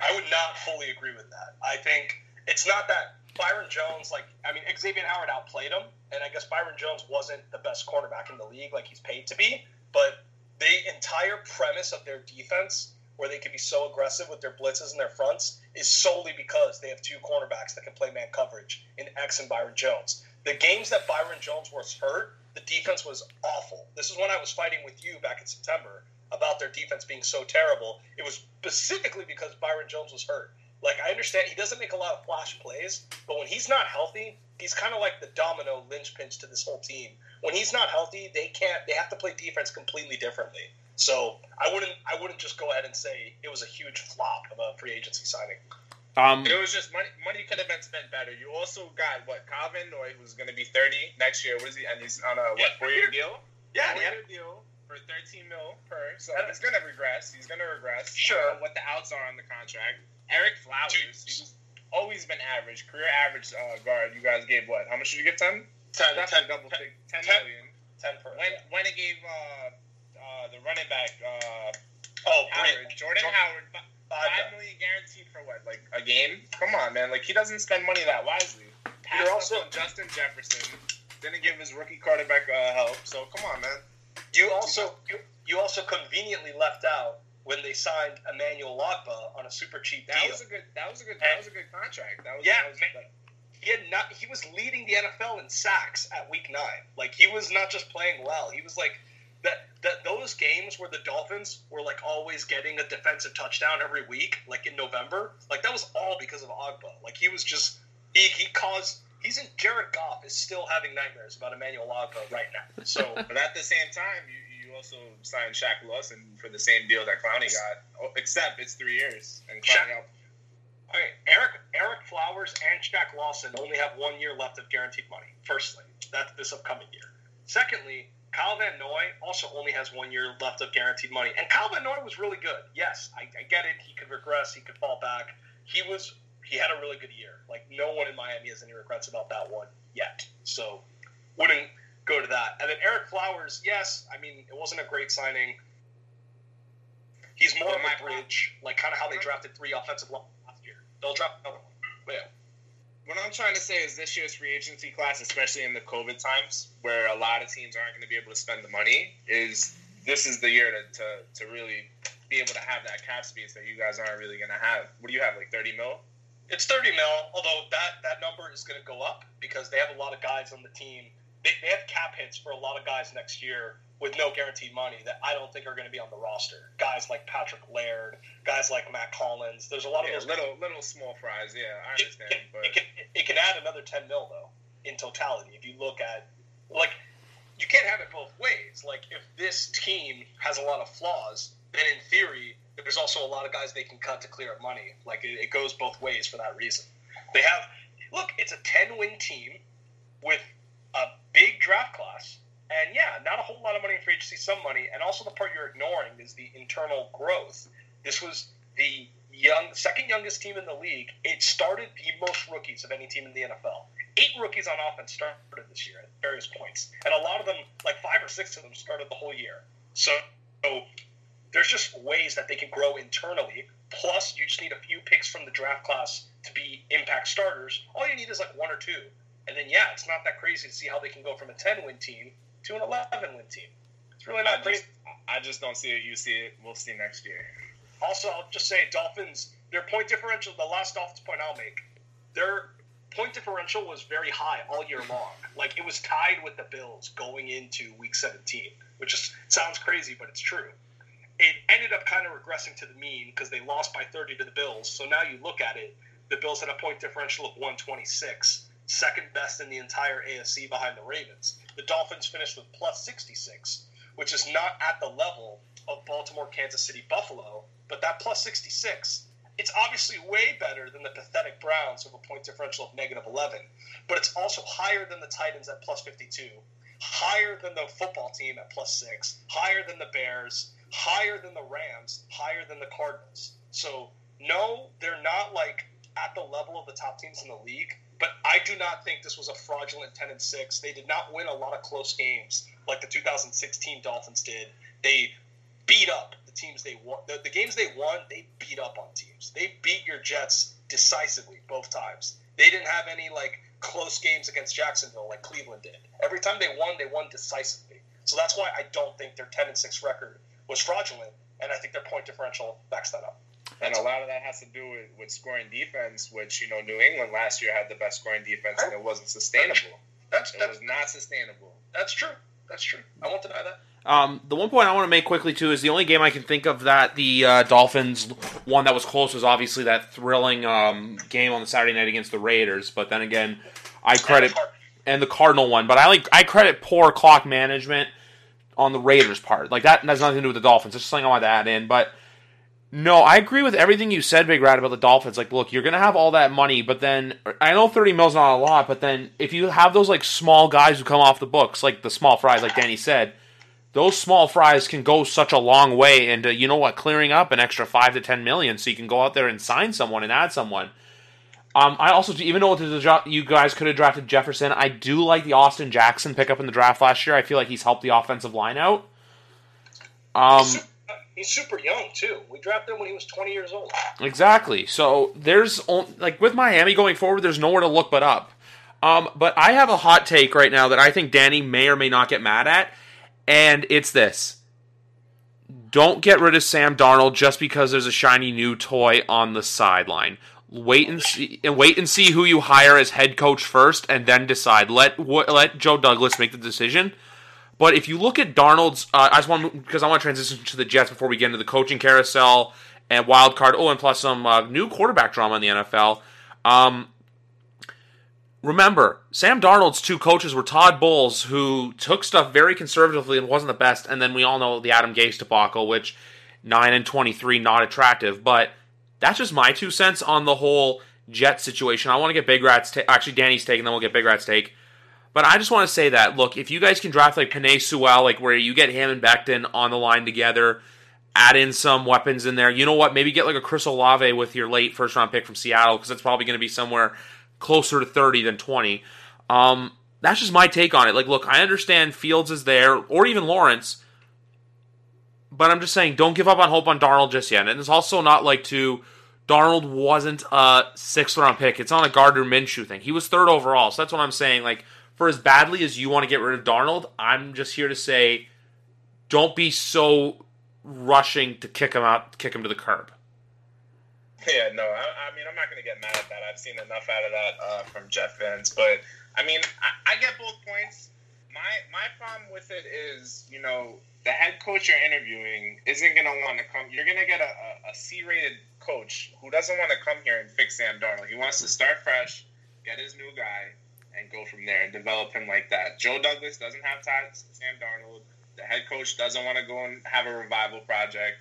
I would not fully agree with that. I think it's not that Byron Jones, like, I mean, Xavier Howard outplayed him, and I guess Byron Jones wasn't the best cornerback in the league like he's paid to be, but the entire premise of their defense, where they can be so aggressive with their blitzes and their fronts, is solely because they have two cornerbacks that can play man coverage in X and Byron Jones. The games that Byron Jones was hurt, the defense was awful. This is when I was fighting with you back in September. about their defense being so terrible, it was specifically because Byron Jones was hurt. Like I understand he doesn't make a lot of flash plays, but when he's not healthy, he's kind of like the domino linchpin to this whole team. When he's not healthy, they can't. They have to play defense completely differently. So I wouldn't. I wouldn't just go ahead and say it was a huge flop of a free agency signing. Um, It was just money. Money could have been spent better. You also got what Kyle Van Noy, who's going to be 30 next year. What is he? And he's on a what Yeah. four year deal? Yeah, four yeah. year deal for 13 mil per. So Yeah. he's going to regress. He's going to regress. Sure. I don't know what the outs are on the contract? Ereck Flowers. He's always been average, career average uh, guard. You guys gave what? How much did you give? Ten. Ten, Definitely ten, double ten, fig- ten ten. ten per. When when it gave uh, uh, the running back uh, oh, Howard. Jordan Jor- Howard, fi- Five five million guaranteed for what? Like a game? Come on, man! Like he doesn't spend money that wisely. Passed You're also- Justin Jefferson. Didn't give his rookie quarterback uh, help. So come on, man. You also you, you also conveniently left out when they signed Emmanuel Ogbah on a super cheap That deal. was a good. That was a good. That was a good contract. That was. Yeah, that was, man. he had not he was leading the NFL in sacks at week nine. Like he was not just playing well. He was like that that those games where the Dolphins were like always getting a defensive touchdown every week, like in November, like that was all because of Ogbah. Like he was just he he caused he's in Jared Goff is still having nightmares about Emmanuel Ogbah right now. So But at the same time, you, you also signed Shaq Lawson for the same deal that Clowney got, Oh, except it's three years. And Shaq- Clowney. Okay, Eric Ereck Flowers and Shaq Lawson only have one year left of guaranteed money. Firstly, that's this upcoming year. Secondly, Kyle Van Noy also only has one year left of guaranteed money, and Kyle Van Noy was really good. Yes, I, I get it. He could regress. He could fall back. He was he had a really good year. Like no one in Miami has any regrets about that one yet. So wouldn't go to that. And then Ereck Flowers, yes, I mean it wasn't a great signing. He's more of my a bridge, like kind of how they drafted three offensive line last year. They'll draft another one. But yeah. What I'm trying to say is this year's free agency class, especially in the COVID times, where a lot of teams aren't going to be able to spend the money, is this is the year to, to, to really be able to have that cap space that you guys aren't really going to have. What do you have, like 30 mil? It's 30 mil, although that, that number is going to go up because they have a lot of guys on the team. They, they have cap hits for a lot of guys next year with no guaranteed money that I don't think are going to be on the roster. Guys like Patrick Laird, guys like Matt Collins. There's a lot Yeah, of those. little little small fries. Yeah, I it, understand. it- but it can, it can add another 10 mil, though, in totality. If you look at, like, you can't have it both ways. Like, if this team has a lot of flaws, then in theory, there's also a lot of guys they can cut to clear up money. Like, it, it goes both ways for that reason. They have, look, it's a 10 win team with a big draft class. And yeah, not a whole lot of money in free agency, some money. And also, the part you're ignoring is the internal growth. This was the young, second youngest team in the league. It started the most rookies of any team in the NFL. Eight rookies on offense started this year at various points, and a lot of them, like five or six of them, started the whole year. So, so there's just ways that they can grow internally. Plus, you just need a few picks from the draft class to be impact starters. All you need is like one or two, and then yeah, it's not that crazy to see how they can go from a 10 win team to an 11 win team. It's really I not crazy. just, I just don't see it. You see it. We'll see next year. Also, I'll just say Dolphins, their point differential, the last Dolphins point I'll make, their point differential was very high all year long. Like it was tied with the Bills going into week 17, which is, sounds crazy, but it's true. It ended up kind of regressing to the mean because they lost by 30 to the Bills. So now you look at it, the Bills had a point differential of 126, second best in the entire AFC behind the Ravens. The Dolphins finished with plus 66, which is not at the level of Baltimore, Kansas City, Buffalo, but that plus 66, it's obviously way better than the pathetic Browns with a point differential of negative 11, but it's also higher than the Titans at plus 52, higher than the football team at plus 6, higher than the Bears, higher than the Rams, higher than the Cardinals. So, no, they're not like at the level of the top teams in the league, but I do not think this was a fraudulent 10 and 6. They did not win a lot of close games like the 2016 Dolphins did. They beat up the teams they won. The, the games they won, they beat up on teams. They beat your Jets decisively both times. They didn't have any like close games against Jacksonville like Cleveland did. Every time they won, they won decisively. So that's why I don't think their 10 and 6 record was fraudulent, and I think their point differential backs that up. And a lot of that has to do with, with scoring defense, which you know New England last year had the best scoring defense, and it wasn't sustainable. That's It that's was not sustainable. that's true. That's true. I won't deny that. Um, the won point I want to make quickly too is the only game I can think of that the uh, Dolphins one that was close was obviously that thrilling um, game on the Saturday night against the Raiders. But then again, I credit and the Cardinal one, but I like I credit poor clock management on the Raiders part. Like that has nothing to do with the Dolphins. It's just something I want to add in. But no, I agree with everything you said, Big Rat, about the Dolphins. Like, look, you're gonna have all that money, but then I know thirty mils not a lot, but then if you have those like small guys who come off the books, like the small fries, like Danny said those small fries can go such a long way into you know what clearing up an extra five to ten million so you can go out there and sign someone and add someone um, I also, even though you guys could have drafted Jefferson, I do like the Austin Jackson pickup in the draft last year. I feel like he's helped the offensive line out. Um, he's, super, young too. We drafted him when he was 20 years old. Exactly. So there's like with Miami going forward, there's nowhere to look but up. Um, but I have a hot take right now that I think Danny may or may not get mad at, and it's this. Don't get rid of Sam Darnold just because there's a shiny new toy on the sideline. Wait and see, and wait and see who you hire as head coach first, and then decide. Let let Joe Douglas make the decision. But if you look at Darnold's, uh, I just want because I want to transition to the Jets before we get into the coaching carousel and wild card. Oh, and plus some uh, new quarterback drama in the NFL. Um, remember, Sam Darnold's two coaches were Todd Bowles, who took stuff very conservatively and wasn't the best, and then we all know the Adam Gase debacle, which nine and twenty three not attractive. But that's just my two cents on the whole Jet situation. I want to get Big Rat's ta- actually Danny's take, and then we'll get Big Rat's take. But I just want to say that look, if you guys can draft like Penei Sewell, like where you get him and Becton on the line together, add in some weapons in there. You know what? Maybe get like a Chris Olave with your late first round pick from Seattle because it's probably going to be somewhere closer to 30 than 20. Um, that's just my take on it. Like, look, I understand Fields is there, or even Lawrence, but I'm just saying, don't give up on hope on Darnold just yet. And it's also not like to Darnold wasn't a sixth round pick. It's not a Gardner Minshew thing. He was third overall. So that's what I'm saying. Like, for as badly as you want to get rid of Darnold, I'm just here to say, don't be so rushing to kick him out, kick him to the curb. Yeah, no, I, I mean, I'm not going to get mad at that. I've seen enough out of that uh, from Jeff fans, but I mean, I, I get both points. My my problem with it is, you know, the head coach you're interviewing isn't going to want to come. You're going to get a, a, a C-rated coach who doesn't want to come here and fix Sam Darnold. He wants to start fresh, get his new guy, and go from there and develop him like that. Joe Douglas doesn't have ties to Sam Darnold. The head coach doesn't want to go and have a revival project.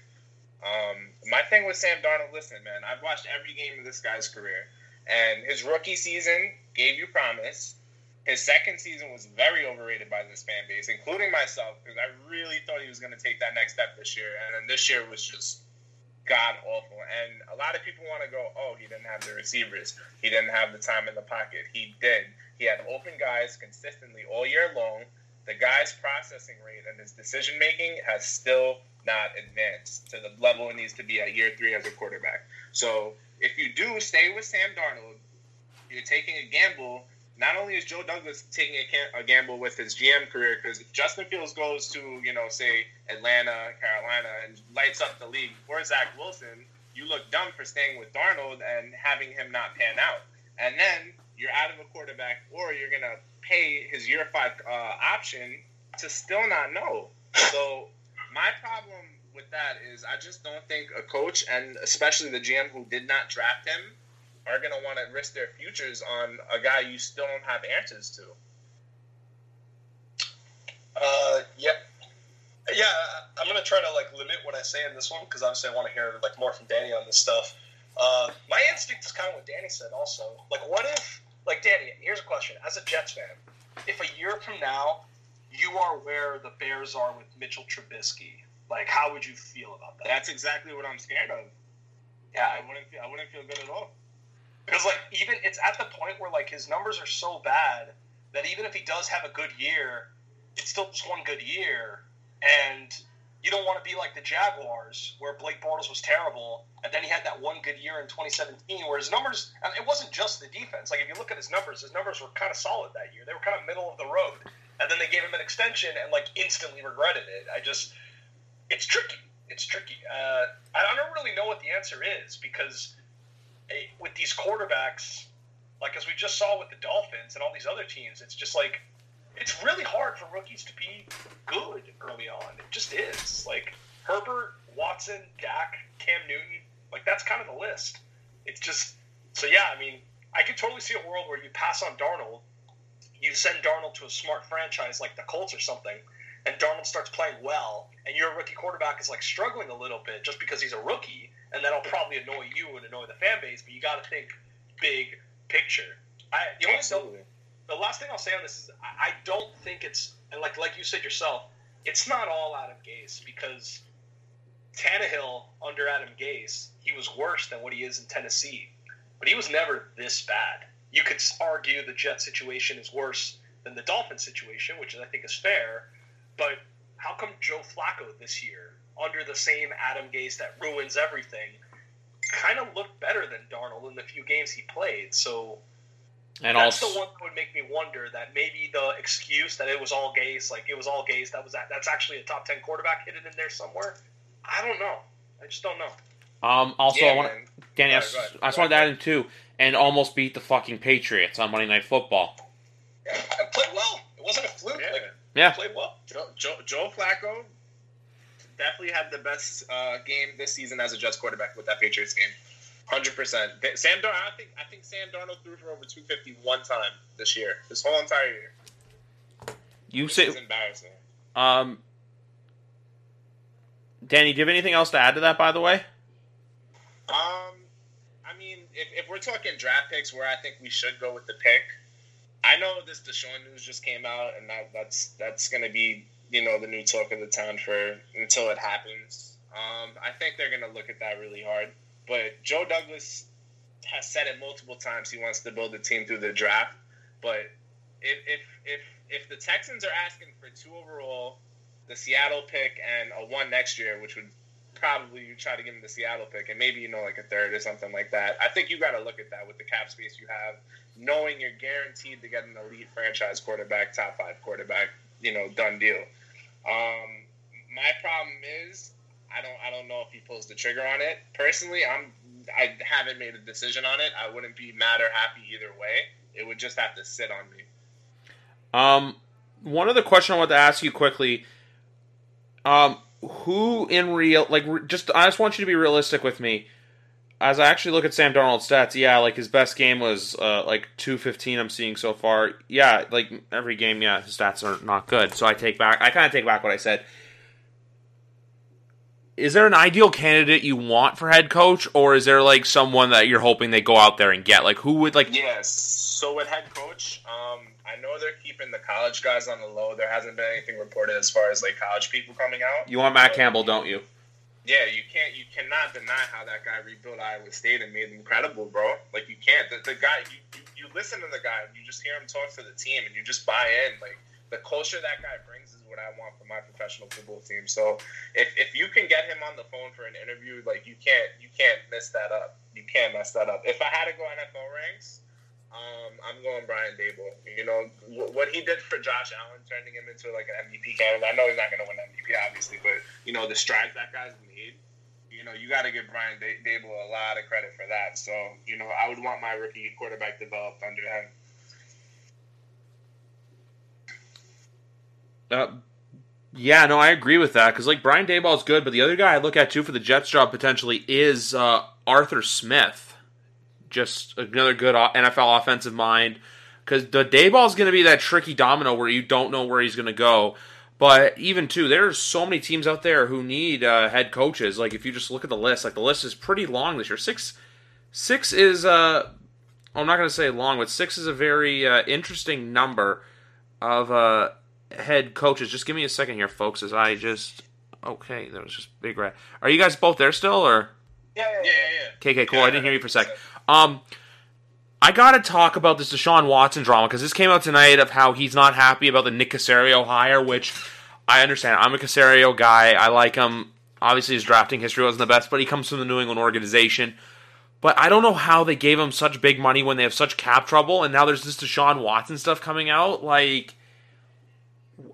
Um, my thing with Sam Darnold, listen, man, I've watched every game of this guy's career, and his rookie season gave you promise. His second season was very overrated by this fan base, including myself, because I really thought he was going to take that next step this year, and then this year was just god awful. And a lot of people want to go, oh, he didn't have the receivers, he didn't have the time in the pocket. He did. He had open guys consistently all year long. The guy's processing rate and his decision making has still not advanced to the level it needs to be at year three as a quarterback. So if you do stay with Sam Darnold, you're taking a gamble. Not only is Joe Douglas taking a, a gamble with his GM career, because Justin Fields goes to, you know, say Atlanta, Carolina, and lights up the league, or Zach Wilson, you look dumb for staying with Darnold and having him not pan out. And then you're out of a quarterback, or you're going to pay his year five uh, option to still not know. So my problem with that is I just don't think a coach and especially the GM who did not draft him are going to want to risk their futures on a guy you still don't have answers to. Uh, yeah, yeah. I'm gonna try to like limit what I say in this one because obviously I want to hear like more from Danny on this stuff. Uh, my instinct is kind of what Danny said. Also, like, what if, like, Danny? Here's a question: As a Jets fan, if a year from now you are where the Bears are with Mitchell Trubisky. Like, how would you feel about that? That's exactly what I'm scared of. Yeah, I wouldn't. Feel, I wouldn't feel good at all. Because like, even it's at the point where like his numbers are so bad that even if he does have a good year, it's still just one good year, and you don't want to be like the Jaguars where Blake Bortles was terrible, and then he had that one good year in 2017 where his numbers. And it wasn't just the defense. Like if you look at his numbers, his numbers were kind of solid that year. They were kind of middle of the road and then they gave him an extension and like instantly regretted it. I just, it's tricky. It's tricky. Uh, I don't really know what the answer is because with these quarterbacks, like as we just saw with the Dolphins and all these other teams, it's just like it's really hard for rookies to be good early on. It just is. Like Herbert, Watson, Dak, Cam Newton, like that's kind of the list. It's just so yeah. I mean, I could totally see a world where you pass on Darnold, you send Darnold to a smart franchise like the Colts or something, and Darnold starts playing well, and your rookie quarterback is like struggling a little bit just because he's a rookie, and that'll probably annoy you and annoy the fan base. But you got to think big picture. I the only Absolutely. the last thing I'll say on this is I I don't think it's and like like you said yourself, it's not all Adam Gase because Tannehill under Adam Gase, he was worse than what he is in Tennessee, but he was never this bad. You could argue the Jet situation is worse than the Dolphin situation, which I think is fair, but how come Joe Flacco this year, under the same Adam Gase that ruins everything, kind of looked better than Darnold in the few games he played? So And that's also, the one that would make me wonder that maybe the excuse that it was all Gase, like it was all Gase, that was that, that's actually a top ten quarterback hidden in there somewhere. I don't know. I just don't know. um, also Yeah, I want man. Danny, I Go s- ahead, go ahead. I just wanted to add in too, and almost beat the fucking Patriots on Monday Night Football. I played well. It wasn't a fluke. Yeah. Like Yeah. played well. Joe, Joe, Joe Flacco definitely had the best uh, game this season as a Jets quarterback with that Patriots game. Hundred percent. Sam Darnold. I think I think Sam Darnold threw for over two fifty one time this year. This whole entire year. You Which say, is embarrassing. um, Danny, do you have anything else to add to that? By the way, Um, I mean, if, if we're talking draft picks, where I think we should go with the pick, I know this Deshaun news just came out, and that, that's that's going to be you know the new talk of the town for until it happens. Um, I think they're going to look at that really hard. But Joe Douglas has said it multiple times he wants to build a team through the draft. But if if if, if the Texans are asking for two overall, the Seattle pick, and a one next year, which would probably you try to give him the Seattle pick and maybe you know like a third or something like that. I think you got to look at that with the cap space you have, knowing you're guaranteed to get an elite franchise quarterback, top five quarterback, you know, done deal. Um, my problem is I don't I don't know if he pulls the trigger on it. Personally, I'm I haven't made a decision on it. I wouldn't be mad or happy either way. It would just have to sit on me. um, one other question I want to ask you quickly, um, who in real like just I just want you to be realistic with me. As I actually look at Sam Darnold's stats, yeah, like his best game was uh, like two fifteen. I'm seeing so far. Yeah, like every game, yeah, his stats are not good. So I take back. I kind of take back what I said. Is there an ideal candidate you want for head coach, or is there like someone that you're hoping they go out there and get? Like who would like? Yes. So with head coach, um, I know they're keeping the college guys on the low. There hasn't been anything reported as far as like college people coming out. You want Matt Campbell, don't you? Yeah, you can't. You cannot deny how that guy rebuilt Iowa State and made it incredible, bro. Like you can't. The, the guy, you, you you listen to the guy, and you just hear him talk to the team, and you just buy in. Like the culture that guy brings is what I want for my professional football team. So if if you can get him on the phone for an interview, like you can't you can't mess that up. You can't mess that up. If I had to go NFL ranks. Um, I'm going Brian Daboll. You know wh- what he did for Josh Allen, turning him into like an MVP candidate. I know he's not going to win MVP, obviously, but you know the strides that guy's made. You know you got to give Brian da- Daboll a lot of credit for that. So you know I would want my rookie quarterback developed under him. Uh, yeah, no, I agree with that because like Brian Daboll is good, but the other guy I look at too for the Jets job potentially is uh, Arthur Smith. Just another good NFL offensive mind because the Daboll is going to be that tricky domino where you don't know where he's going to go. But even too, there's so many teams out there who need uh, head coaches. Like if you just look at the list, like the list is pretty long this year. Six, six is uh, I'm not going to say long, but six is a very uh, interesting number of uh, head coaches. Just give me a second here, folks, as I just. Okay, that was just Big Rat. Are you guys both there still, or Yeah, yeah, Yeah, yeah, yeah. KK? Cool. I didn't hear you for a sec. Um, I gotta talk about this Deshaun Watson drama because this came out tonight of how he's not happy about the Nick Caserio hire, which I understand. I'm a Caserio guy. I like him. Obviously, his drafting history wasn't the best, but he comes from the New England organization. But I don't know how they gave him such big money when they have such cap trouble, and now there's this Deshaun Watson stuff coming out. Like,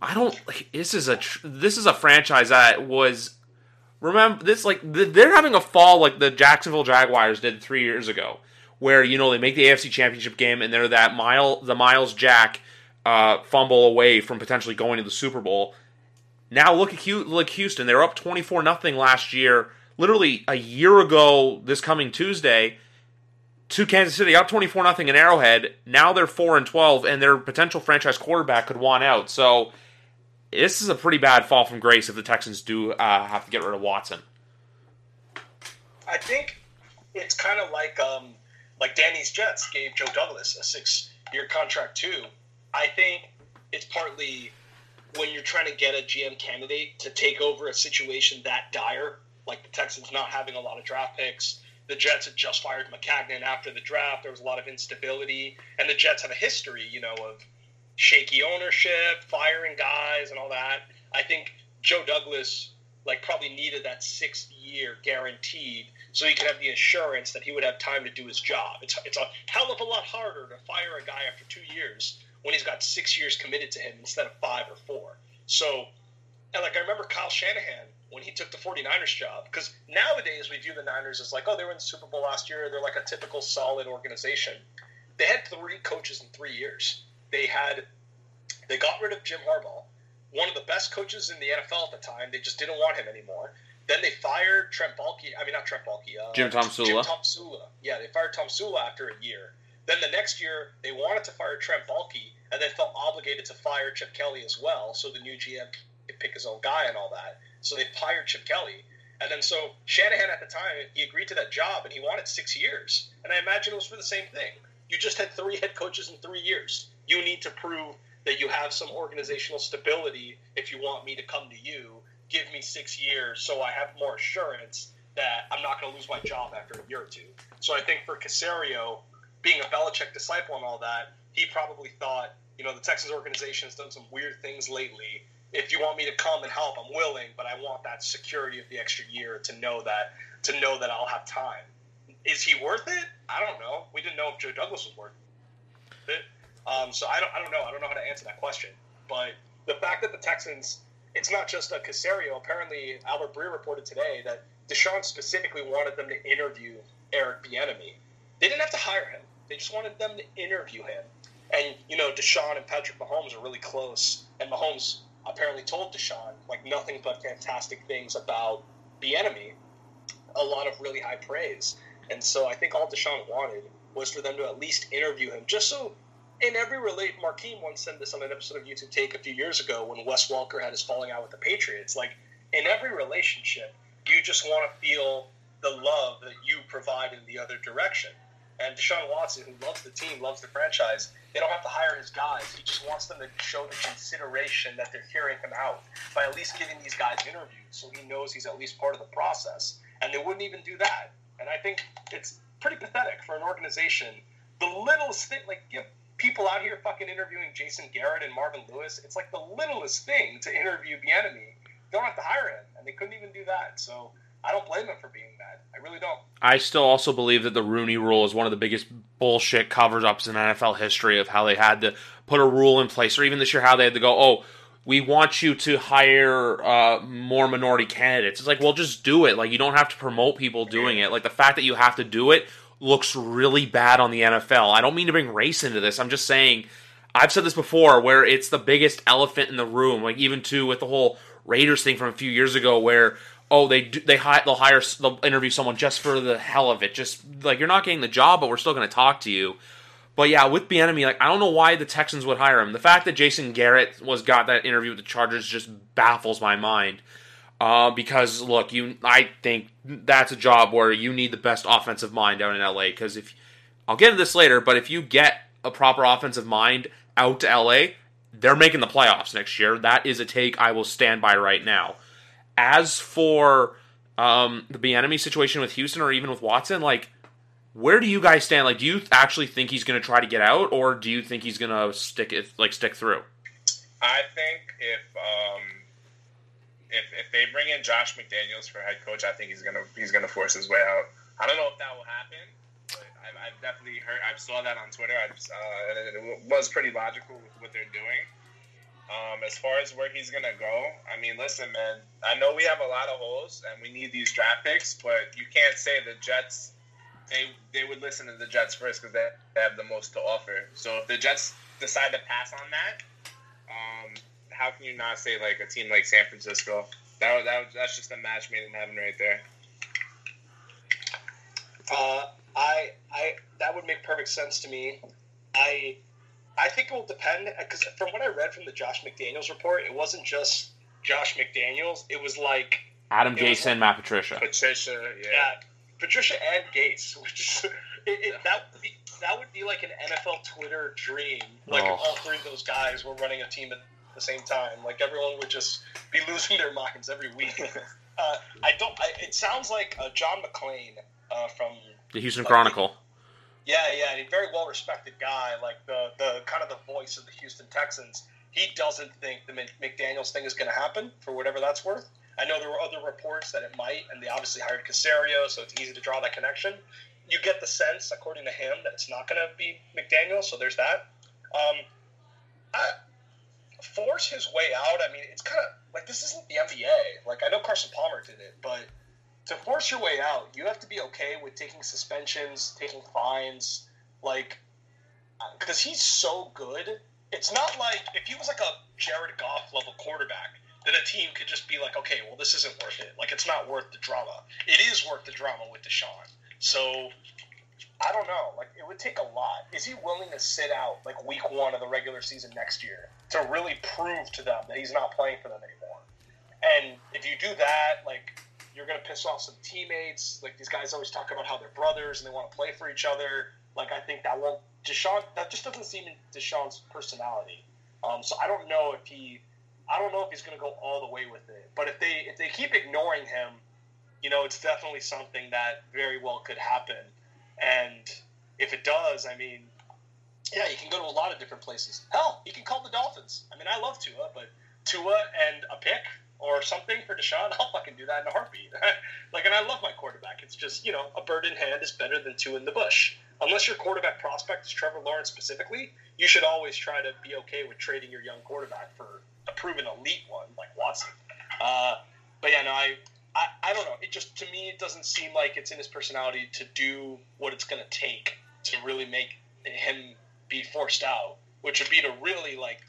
I don't. This is a this is a franchise that was remember this like they're having a fall like the Jacksonville Jaguars did three years ago, where you know they make the AFC Championship game and they're that mile the Myles Jack uh, fumble away from potentially going to the Super Bowl. Now look at look Houston. they're up twenty four nothing last year. Literally a year ago, this coming Tuesday, to Kansas City, up twenty four nothing in Arrowhead. Now they're four and twelve, and their potential franchise quarterback could want out. So this is a pretty bad fall from grace if the Texans do uh, have to get rid of Watson. I think it's kind of like um, like Danny's Jets gave Joe Douglas a six year contract too. I think it's partly when you're trying to get a GM candidate to take over a situation that dire, like the Texans not having a lot of draft picks. The Jets had just fired Maccagnan after the draft. There was a lot of instability, and the Jets have a history, you know, of shaky ownership, firing guys, and all that. I think Joe Douglas like probably needed that sixth year guaranteed so he could have the assurance that he would have time to do his job. It's, it's a hell of a lot harder to fire a guy after two years when he's got six years committed to him instead of five or four. So, and like I remember Kyle Shanahan when he took the 49ers job, because nowadays we view the Niners as like, oh, they were in the Super Bowl last year. They're like a typical solid organization. They had three coaches in three years. They had, they got rid of Jim Harbaugh, one of the best coaches in the NFL at the time. They just didn't want him anymore. Then they fired Trent Baalke. I mean, not Trent Baalke. Uh, Jim Tomsula. Jim Tomsula. Yeah, they fired Tomsula after a year. Then the next year, they wanted to fire Trent Baalke, and then felt obligated to fire Chip Kelly as well, so the new GM could pick his own guy and all that. So they fired Chip Kelly. And then so Shanahan at the time, he agreed to that job, and he wanted six years. And I imagine it was for the same thing. You just had three head coaches in three years. You need to prove that you have some organizational stability if you want me to come to you give me six years so I have more assurance that I'm not going to lose my job after a year or two. So I think for Caserio, being a Belichick disciple and all that, he probably thought, you know, the Texans organization has done some weird things lately. If you want me to come and help, I'm willing, but I want that security of the extra year to know that to know that I'll have time. Is he worth it? I don't know. We didn't know if Joe Douglas was worth it. Um, so I don't, I don't know. I don't know how to answer that question. But the fact that the Texans it's not just a Caserio. Apparently, Albert Breer reported today that Deshaun specifically wanted them to interview Eric Bieniemy. They didn't have to hire him; they just wanted them to interview him. And you know, Deshaun and Patrick Mahomes are really close, and Mahomes apparently told Deshaun like nothing but fantastic things about Bieniemy, a lot of really high praise. And so I think all Deshaun wanted was for them to at least interview him, just so in every relate, Marquis once said this on an episode of YouTube Take a few years ago when Wes Welker had his falling out with the Patriots. Like in every relationship, you just want to feel the love that you provide in the other direction. And Deshaun Watson, who loves the team, loves the franchise, they don't have to hire his guys. He just wants them to show the consideration that they're hearing him out by at least giving these guys interviews so he knows he's at least part of the process. And they wouldn't even do that. And I think it's pretty pathetic for an organization. The littlest thing, like give people out here fucking interviewing Jason Garrett and Marvin Lewis. It's like the littlest thing to interview Bieniemy. Don't have to hire him, and they couldn't even do that. So I don't blame him for being mad. I really don't. I still also believe that the Rooney Rule is one of the biggest bullshit covers ups in NFL history of how they had to put a rule in place, or even this year how they had to go, oh. We want you to hire uh, more minority candidates. It's like, well, just do it. Like, you don't have to promote people doing it. Like, the fact that you have to do it looks really bad on the NFL. I don't mean to bring race into this. I'm just saying I've said this before where it's the biggest elephant in the room. Like even too with the whole Raiders thing from a few years ago where oh they do, they they'll hire they'll interview someone just for the hell of it. Just like you're not getting the job but we're still going to talk to you. But yeah, with Bieniemy, like I don't know why the Texans would hire him. The fact that Jason Garrett was got that interview with the Chargers just baffles my mind. Uh, because look, you, I think that's a job where you need the best offensive mind out in LA. Because if I'll get into this later, but if you get a proper offensive mind out to LA, they're making the playoffs next year. That is a take I will stand by right now. As for um, the Bieniemy situation with Houston or even with Watson, like where do you guys stand? Like, do you actually think he's going to try to get out, or do you think he's going to stick it like stick through? I think if um, if, if they bring in Josh McDaniels for head coach, I think he's gonna he's gonna force his way out. I don't know if that will happen, but I've, I've definitely heard. I saw that on Twitter. I just, uh, it was pretty logical with what they're doing. Um, as far as where he's gonna go, I mean, listen, man. I know we have a lot of holes and we need these draft picks, but you can't say the Jets. They they would listen to the Jets first because they have the most to offer. So if the Jets decide to pass on that, um, how can you not say like a team like San Francisco? That, that that's just a match made in heaven right there. Uh, I I that would make perfect sense to me. I I think it will depend because from what I read from the Josh McDaniels report, it wasn't just Josh McDaniels. It was like Adam It Gase like- and Matt Patricia. Patricia, yeah. yeah, Patricia and Gase, which is it, it, that would be, that would be like an NFL Twitter dream. Like if Oh. all three of those guys were running a team at the same time. Like everyone would just be losing their minds every week. uh, I don't. I, it sounds like uh, John McClain uh, from The Houston Chronicle. yeah, yeah, and a very well respected guy, like the the kind of the voice of the Houston Texans. He doesn't think the McDaniel's thing is going to happen for whatever that's worth. I know there were other reports that it might, and they obviously hired Caserio, so it's easy to draw that connection. You get the sense, according to him, that it's not going to be McDaniel, so there's that. Um, I, force his way out. I mean, it's kind of like this isn't the NBA. Like I know Carson Palmer did it, but to force your way out, you have to be okay with taking suspensions, taking fines, like because he's so good. It's not like if he was like a Jared Goff level quarterback, then a team could just be like, okay, well, this isn't worth it. Like it's not worth the drama. It is worth the drama with Deshaun. So I don't know. Like it would take a lot. Is he willing to sit out like week one of the regular season next year to really prove to them that he's not playing for them anymore? And if you do that, like you're gonna piss off some teammates. Like these guys always talk about how they're brothers and they want to play for each other. Like I think that won't Deshaun. That just doesn't seem in Deshaun's personality. Um, so I don't know if he. I don't know if he's gonna go all the way with it. But if they if they keep ignoring him, you know, it's definitely something that very well could happen. And if it does, I mean, yeah, you can go to a lot of different places. Hell, you can call the Dolphins. I mean, I love Tua, but Tua and a pick or something for Deshaun, I'll fucking do that in a heartbeat. like, and I love my quarterback. It's just, you know, a bird in hand is better than two in the bush. Unless your quarterback prospect is Trevor Lawrence specifically, you should always try to be okay with trading your young quarterback for a proven elite one like Watson. Uh, but yeah, no, I, I, I don't know. It just to me, it doesn't seem like it's in his personality to do what it's going to take to really make him be forced out, which would be to really like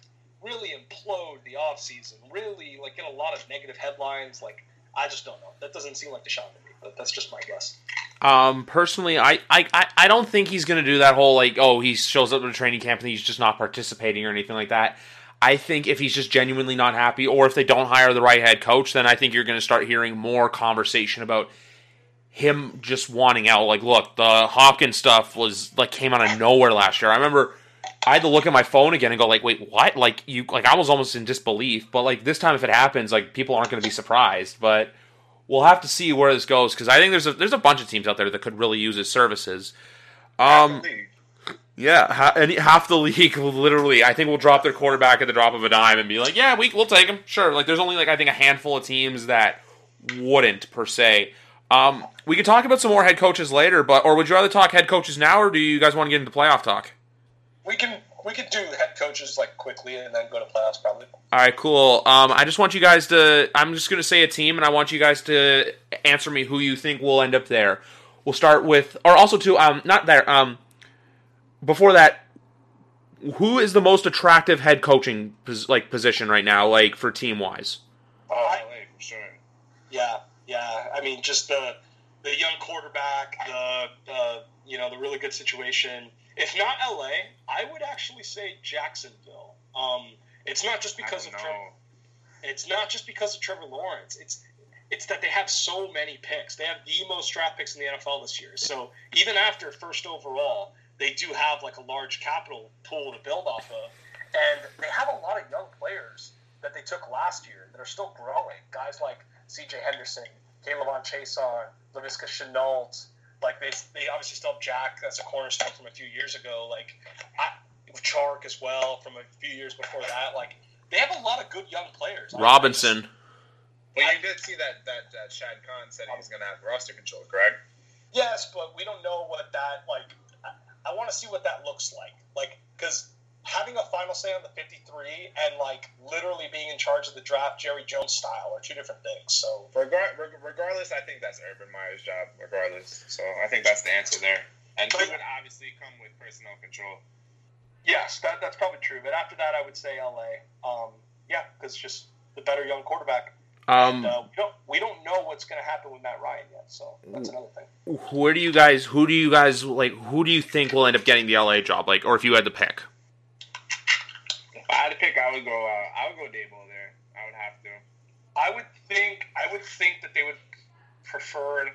really implode the offseason, really like get a lot of negative headlines. Like I just don't know. That doesn't seem like Deshaun to me, but that's just my guess. Um, personally, I, I, I- don't think he's going to do that whole like, oh, he shows up a training camp and he's just not participating or anything like that. I think if he's just genuinely not happy, or if they don't hire the right head coach, then I think you're going to start hearing more conversation about him just wanting out. Like, look, the Hopkins stuff was like came out of nowhere last year. I remember I had to look at my phone again and go like, wait, what? Like you, like I was almost in disbelief. But like this time, if it happens, like people aren't going to be surprised. But we'll have to see where this goes because I think there's a there's a bunch of teams out there that could really use his services. Um, yeah, ha- and half the league will literally, I think, will drop their quarterback at the drop of a dime and be like, "Yeah, we we'll take him, sure." Like, there's only like I think a handful of teams that wouldn't per se. Um, we could talk about some more head coaches later, but or would you rather talk head coaches now, or do you guys want to get into playoff talk? We can we could do head coaches like quickly and then go to playoffs probably. All right, cool. Um, I just want you guys to. I'm just going to say a team, and I want you guys to answer me who you think will end up there. We'll start with, or also to, Um, not there. Um, before that, who is the most attractive head coaching pos- like position right now, like for team wise? Oh, I- LA for sure. Yeah, yeah. I mean, just the the young quarterback, the uh, you know the really good situation. If not LA, I would actually say Jacksonville. Um, it's not just because of Trevor. It's not just because of Trevor Lawrence. It's it's that they have so many picks. They have the most draft picks in the NFL this year. So even after first overall, they do have like a large capital pool to build off of, and they have a lot of young players that they took last year that are still growing. Guys like C.J. Henderson, Caleb on Chason, Laviska Shenault. Like they, they obviously still have Jack as a cornerstone from a few years ago. Like I, Chark as well from a few years before that. Like they have a lot of good young players. Robinson. Well, you did see that that uh, Shad Khan said he was going to have roster control, correct? Yes, but we don't know what that like. I, I want to see what that looks like. Like because having a final say on the 53 and like literally being in charge of the draft, Jerry Jones style, are two different things. So Regar- reg- regardless, I think that's Urban Meyer's job. Regardless, so I think that's the answer there. And he would obviously come with personnel control. Yes, that, that's probably true. But after that, I would say LA. Um, yeah, because just the better young quarterback. Um, and, uh, we don't we don't know what's going to happen with Matt Ryan yet, so that's another thing. where do you guys? Who do you guys like? Who do you think will end up getting the LA job? Like, or if you had to pick? I had to pick, I would go. Uh, I would go Daboll there. I would have to. I would think I would think that they would prefer an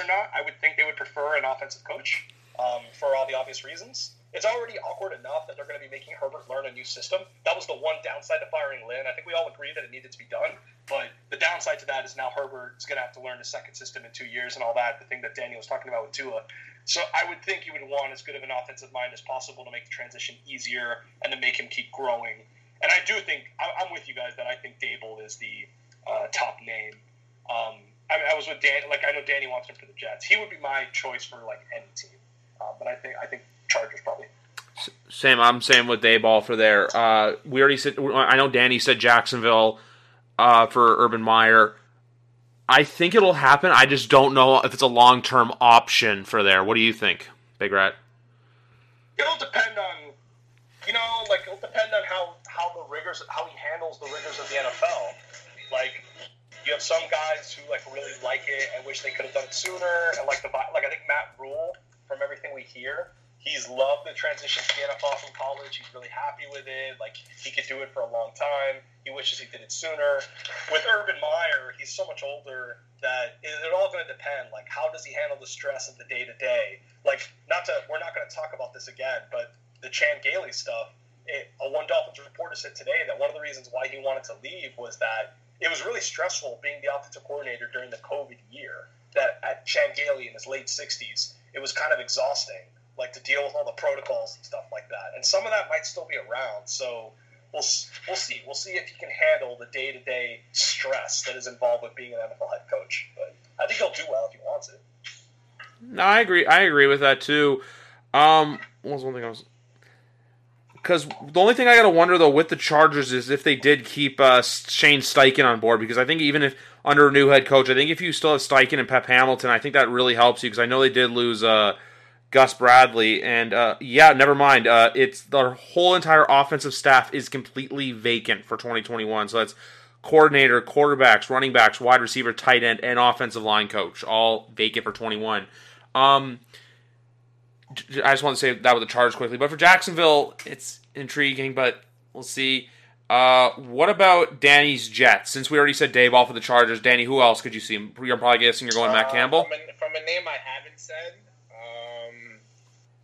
or not. I would think they would prefer an offensive coach um, for all the obvious reasons. It's already awkward enough that they're going to be making Herbert learn a new system. That was the one downside to firing Lynn. I think we all agree that it needed to be done, but the downside to that is now Herbert is going to have to learn a second system in two years and all that. The thing that Daniel was talking about with Tua. So I would think you would want as good of an offensive mind as possible to make the transition easier and to make him keep growing. And I do think I'm with you guys that I think Daboll is the uh, top name. Um, I, I was with Dan. Like I know Danny wants him for the Jets. He would be my choice for like any team. Uh, but I think I think Chargers probably. Same. I'm saying with Daboll for there. Uh, we already said. I know Danny said Jacksonville uh, for Urban Meyer. I think it'll happen. I just don't know if it's a long term option for there. What do you think, Big Rat? It'll depend on, you know, like it'll depend on how how the rigors how he handles the rigors of the NFL. Like you have some guys who like really like it and wish they could have done it sooner, and like the like I think Matt Rhule from everything we hear, he's loved the transition to the NFL from college. He's really happy with it. Like he could do it for a long time. He wishes he did it sooner. With Urban Meyer, he's so much older that it, it all going to depend. Like how does he handle the stress of the day to day? Like not to we're not going to talk about this again, but the Chan Gailey stuff. It, a one Dolphins reporter said today that one of the reasons why he wanted to leave was that it was really stressful being the offensive coordinator during the COVID year. That at Chan Gailey in his late 60s, it was kind of exhausting, like to deal with all the protocols and stuff like that. And some of that might still be around. So we'll we'll see. We'll see if he can handle the day to day stress that is involved with being an NFL head coach. But I think he'll do well if he wants it. No, I agree. I agree with that too. Um, what was one thing I was? Because the only thing I gotta wonder though with the Chargers is if they did keep uh, Shane Steichen on board because I think even if under a new head coach, I think if you still have Steichen and Pep Hamilton, I think that really helps you because I know they did lose uh, Gus Bradley and uh, yeah, never mind. Uh, it's the whole entire offensive staff is completely vacant for 2021, so that's coordinator, quarterbacks, running backs, wide receiver, tight end, and offensive line coach all vacant for 21. Um, I just want to say that with the Chargers quickly. But for Jacksonville, it's intriguing, but we'll see. Uh, what about Danny's Jets? Since we already said Dave off of the Chargers, Danny, who else could you see? You're probably guessing you're going uh, Matt Campbell. From a, from a, name I haven't said.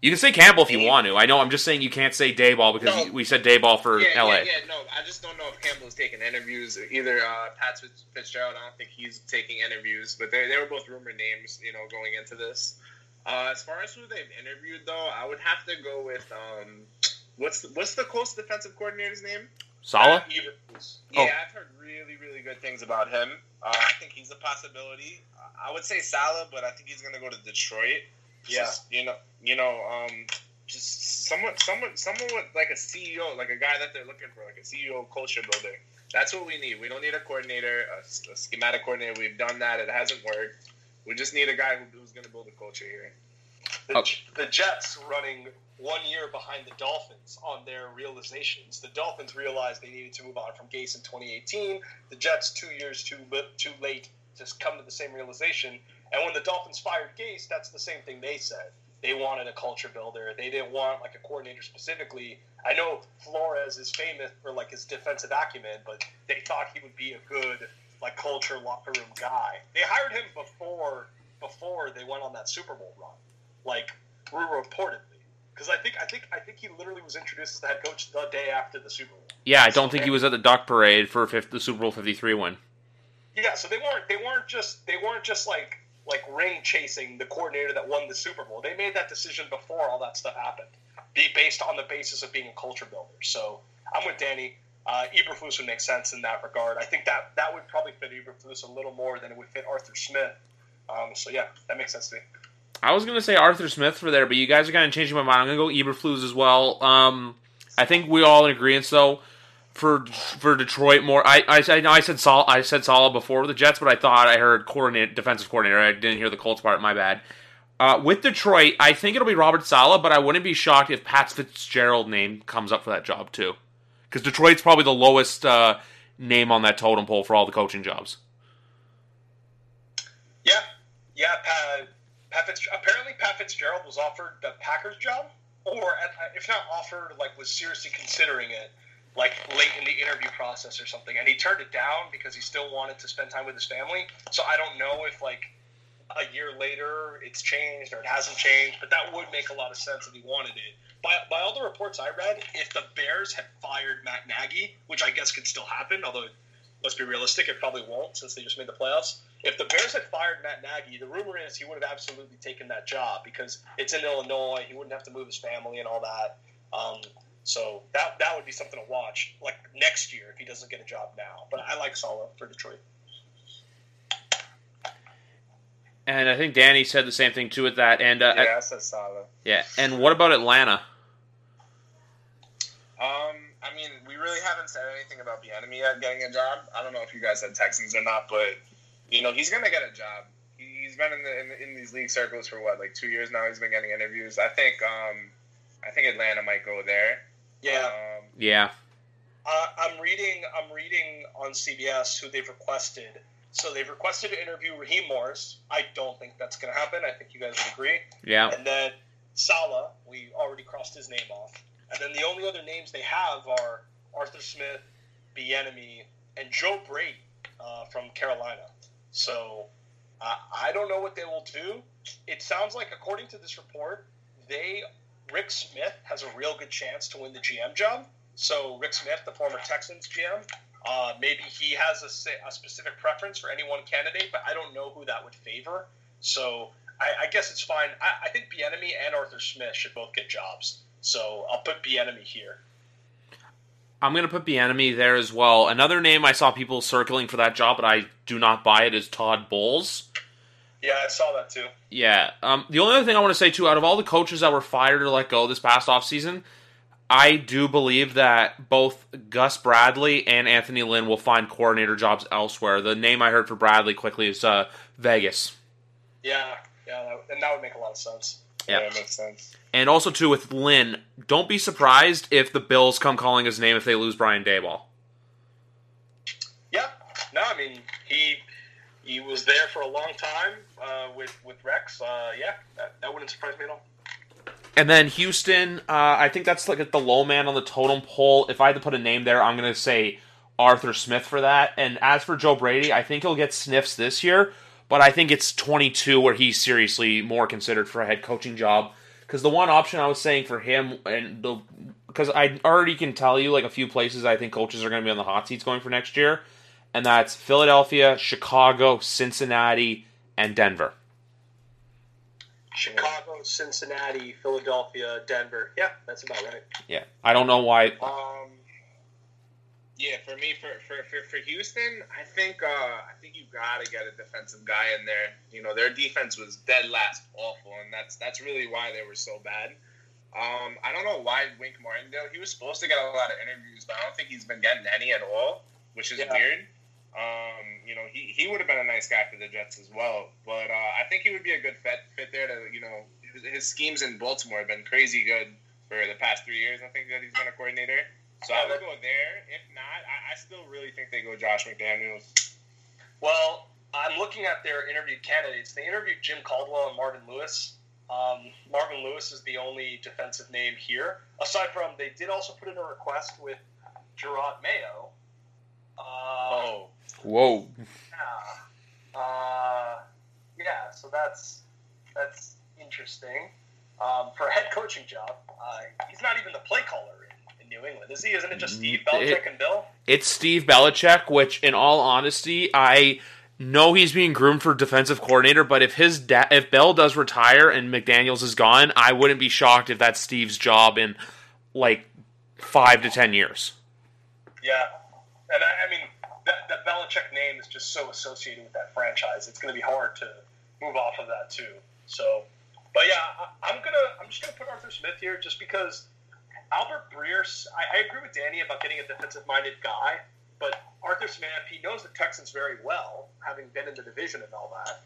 You can say Campbell if you want to. I know. I'm just saying you can't say Daboll because no, we said Daboll for yeah, LA. Yeah, yeah, no. I just don't know if Campbell's taking interviews. Either uh, Pat Fitzgerald, I don't think he's taking interviews, but they, they were both rumored names, you know, going into this. Uh, as far as who they've interviewed, though, I would have to go with um, what's the, what's the Colts defensive coordinator's name? Saleh. Yeah, oh. I've heard really, really good things about him. Uh, I think he's a possibility. I would say Saleh, but I think he's going to go to Detroit. Yeah, just, you know, you know, um, just someone, someone, someone with like a CEO, like a guy that they're looking for, like a CEO culture builder. That's what we need. We don't need a coordinator, a, a schematic coordinator. We've done that. It hasn't worked. We just need a guy who, who's going to build a culture here. The, okay. the Jets running one year behind the Dolphins on their realizations. The Dolphins realized they needed to move on from Gase in 2018. The Jets two years too too late to come to the same realization. And when the Dolphins fired Gase, that's the same thing they said. They wanted a culture builder. They didn't want like a coordinator specifically. I know Flores is famous for like his defensive acumen, but they thought he would be a good like culture locker room guy. They hired him before before they went on that Super Bowl run, like reportedly. Because I think I think I think he literally was introduced as the head coach the day after the Super Bowl. Yeah, I don't so think he was at the duck parade for the Super Bowl Fifty Three win. Yeah, so they weren't they weren't just they weren't just like like ring chasing the coordinator that won the Super Bowl. They made that decision before all that stuff happened, be based on the basis of being a culture builder. So I'm with Danny uh, Eberflus would make sense in that regard. I think that that would probably fit Eberflus a little more than it would fit Arthur Smith. Um, so yeah, that makes sense to me. I was gonna say Arthur Smith for there, but you guys are kind of changing my mind. I'm gonna go Eberflus as well. Um, I think we all in agreement though. For for Detroit, more I I, I I said Sol I said Saleh before with the Jets, but I thought I heard coordinate defensive coordinator. I didn't hear the Colts part. My bad. Uh, with Detroit, I think it'll be Robert Saleh, but I wouldn't be shocked if Pat Fitzgerald name comes up for that job too, because Detroit's probably the lowest uh, name on that totem pole for all the coaching jobs. Yeah, yeah. Pat, Pat Fitz, apparently Pat Fitzgerald was offered the Packers job, or if not offered, like was seriously considering it, like late in the interview process or something, and he turned it down because he still wanted to spend time with his family. So I don't know if like a year later it's changed or it hasn't changed, but that would make a lot of sense if he wanted it. By, by all the reports I read, if the Bears had fired Matt Nagy, which I guess could still happen, although let's be realistic, it probably won't since they just made the playoffs. If the Bears had fired Matt Nagy, the rumor is he would have absolutely taken that job because it's in Illinois. He wouldn't have to move his family and all that. Um, so that that would be something to watch, like next year if he doesn't get a job now. But I like Saleh for Detroit. And I think Danny said the same thing too with that. And uh, yeah, I said Saleh. Yeah, and what about Atlanta? Um, I mean, we really haven't said anything about Bieniemy yet getting a job. I don't know if you guys said Texans or not, but you know he's gonna get a job. He's been in the in, the, in these league circles for what like two years now. He's been getting interviews. I think um, I think Atlanta might go there. Yeah. Um, Yeah. Uh, I'm reading. I'm reading on CBS who they've requested. So they've requested to interview Raheem Morris. I don't think that's going to happen. I think you guys would agree. Yeah. And then Saleh, we already crossed his name off. And then the only other names they have are Arthur Smith, Bieniemy, and Joe Brady uh, from Carolina. So uh, I don't know what they will do. It sounds like, according to this report, they Rick Smith has a real good chance to win the GM job. So Rick Smith, the former Texans GM, uh, maybe he has a, a, specific preference for any one candidate, but I don't know who that would favor. So I, I guess it's fine. I, I think Bieniemy and Arthur Smith should both get jobs. So I'll put Bieniemy here. I'm going to put Bieniemy there as well. Another name I saw people circling for that job, but I do not buy it, is Todd Bowles. Yeah, I saw that too. Yeah. Um, the only other thing I want to say, too, out of all the coaches that were fired or let go this past offseason, I do believe that both Gus Bradley and Anthony Lynn will find coordinator jobs elsewhere. The name I heard for Bradley quickly is uh, Vegas. Yeah, yeah, that, and that would make a lot of sense. Yeah, yeah, makes sense. And also too with Lynn, don't be surprised if the Bills come calling his name if they lose Brian Daboll. Yeah, no, I mean he he was there for a long time uh, with with Rex. Uh, yeah, that, that wouldn't surprise me at all. And then Houston, uh, I think that's like at the low man on the totem pole. If I had to put a name there, I'm going to say Arthur Smith for that. And as for Joe Brady, I think he'll get sniffs this year, but I think it's 22 where he's seriously more considered for a head coaching job. Because the one option I was saying for him, and because I already can tell you like a few places I think coaches are going to be on the hot seats going for next year, and that's Philadelphia, Chicago, Cincinnati, and Denver. Chicago, Cincinnati, Philadelphia, Denver. Yeah, that's about right. Yeah, I don't know why. Um, yeah, for me, for, for, for, for Houston, I think uh, I think you got to get a defensive guy in there. You know, their defense was dead last, awful, and that's that's really why they were so bad. Um, I don't know why Wink Martindale. He was supposed to get a lot of interviews, but I don't think he's been getting any at all, which is yeah. weird. Um, you know, he, he would have been a nice guy for the Jets as well. But uh, I think he would be a good fit fit there. To you know, his, his, schemes in Baltimore have been crazy good for the past three years. I think that he's been a coordinator. So I would go there. If not, I, I still really think they go Josh McDaniels. Well, I'm looking at their interviewed candidates. They interviewed Jim Caldwell and Marvin Lewis. Um, Marvin Lewis is the only defensive name here. Aside from, they did also put in a request with Gerard Mayo. Uh, oh. Whoa. Yeah. Uh, yeah. So that's that's interesting. Um, for a head coaching job, uh, he's not even the play caller in, in, New England, is he? Isn't it just Steve Belichick it, and Bill? It's Steve Belichick, which, in all honesty, I know he's being groomed for defensive coordinator. But if his da- if Bell does retire and McDaniel's is gone, I wouldn't be shocked if that's Steve's job in like five to ten years. Yeah, and I, I mean that, that Belichick name is just so associated with that franchise. It's going to be hard to move off of that too. So, but yeah, I, am gonna I'm just gonna put Arthur Smith here just because Albert Breer. I, I agree with Danny about getting a defensive-minded guy, but Arthur Smith he knows the Texans very well, having been in the division and all that.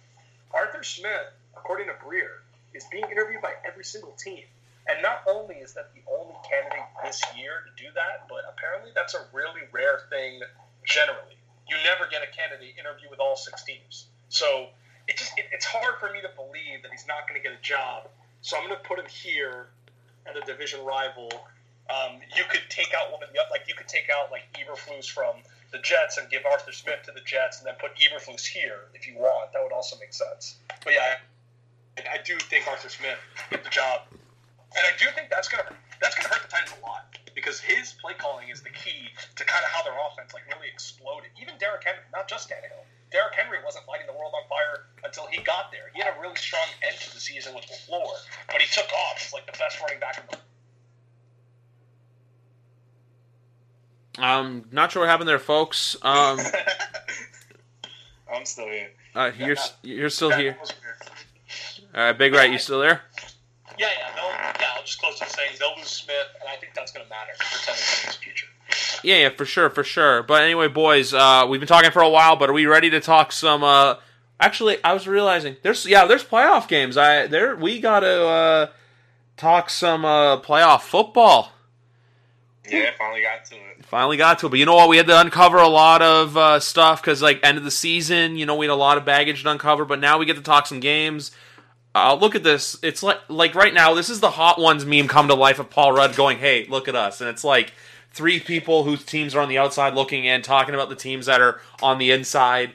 Arthur Smith, according to Breer, is being interviewed by every single team. And not only is that the only candidate this year to do that, but apparently that's a really rare thing generally. You never get a candidate interview with all six teams. So it just it, it's hard for me to believe that he's not going to get a job. So I'm going to put him here at a division rival. Um, you could take out one of the like you could take out like Eberflus from the Jets and give Arthur Smith to the Jets, and then put Eberflus here if you want. That would also make sense. But yeah, I, I do think Arthur Smith get the job, and I do think that's gonna that's gonna hurt the Titans a lot because his play calling is the key to kind of how their offense like really exploded. Even Derrick Henry, not just Tannehill. Derrick Henry wasn't lighting the world on fire until he got there. He had a really strong end to the season with LaFleur, but he took off as like the best running back in the Um, not sure what happened there, folks. Um, I'm still here. uh, you're you're still here. That was weird. All right, Big Rat, you still there? Yeah, yeah, no, yeah. I'll just close with saying they'll lose Smith, and I think that's going to matter for Tennessee's future. Yeah, yeah, for sure, for sure. But anyway, boys, uh, we've been talking for a while, but are we ready to talk some? Uh, actually, I was realizing there's yeah, there's playoff games. I there we got to uh, talk some uh, playoff football. Yeah, finally got to it. Finally got to it, but you know what? We had to uncover a lot of uh, stuff because like end of the season, you know, we had a lot of baggage to uncover. But now we get to talk some games. Uh, look at this. It's like like right now, this is the hot ones meme come to life of Paul Rudd going, "Hey, look at us," and it's like three people whose teams are on the outside looking in, talking about the teams that are on the inside.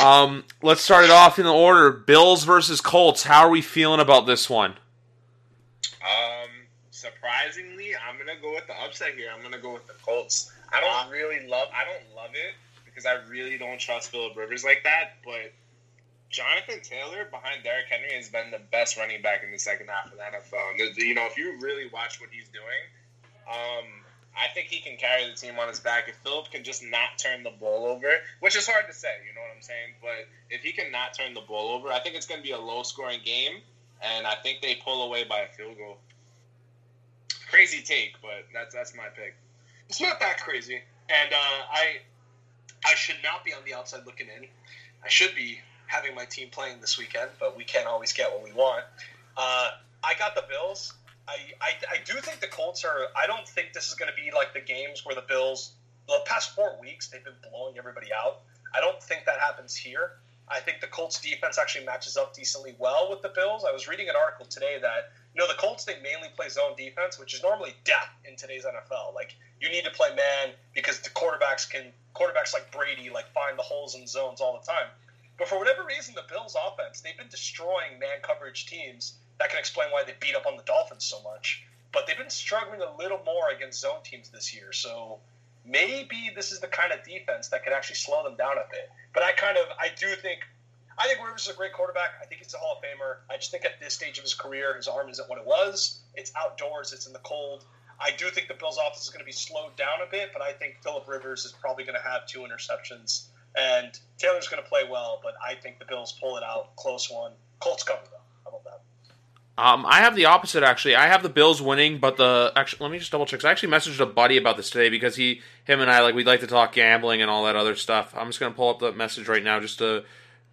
Um, let's start it off in the order: Bills versus Colts. How are we feeling about this one? Um, surprisingly, I'm gonna go with the upset here. I'm gonna go with the Colts. I don't really love. I don't love it because I really don't trust Philip Rivers like that. But Jonathan Taylor behind Derrick Henry has been the best running back in the second half of the NFL. And you know, if you really watch what he's doing, um, I think he can carry the team on his back. If Philip can just not turn the ball over, which is hard to say, you know what I'm saying? But if he can not turn the ball over, I think it's going to be a low scoring game. And I think they pull away by a field goal. Crazy take, but that's that's my pick. It's not that crazy, and uh, I I should not be on the outside looking in. I should be having my team playing this weekend, but we can't always get what we want. Uh, I got the Bills. I, I, I do think the Colts are. I don't think this is going to be like the games where the Bills. The past four weeks they've been blowing everybody out. I don't think that happens here. I think the Colts defense actually matches up decently well with the Bills. I was reading an article today that you know the Colts they mainly play zone defense, which is normally death in today's NFL. Like you need to play man because the quarterbacks can quarterbacks like Brady like find the holes in zones all the time. But for whatever reason, the Bills' offense they've been destroying man coverage teams. That can explain why they beat up on the Dolphins so much. But they've been struggling a little more against zone teams this year. So maybe this is the kind of defense that could actually slow them down a bit. But I kind of I do think I think Rivers is a great quarterback. I think he's a Hall of Famer. I just think at this stage of his career, his arm isn't what it was. It's outdoors. It's in the cold. I do think the Bills' offense is going to be slowed down a bit, but I think Philip Rivers is probably going to have two interceptions, and Taylor's going to play well. But I think the Bills pull it out, close one. Colts cover though. How about that? Um, I have the opposite actually. I have the Bills winning, but the actually let me just double check. I actually messaged a buddy about this today because he, him, and I like we'd like to talk gambling and all that other stuff. I'm just gonna pull up the message right now just to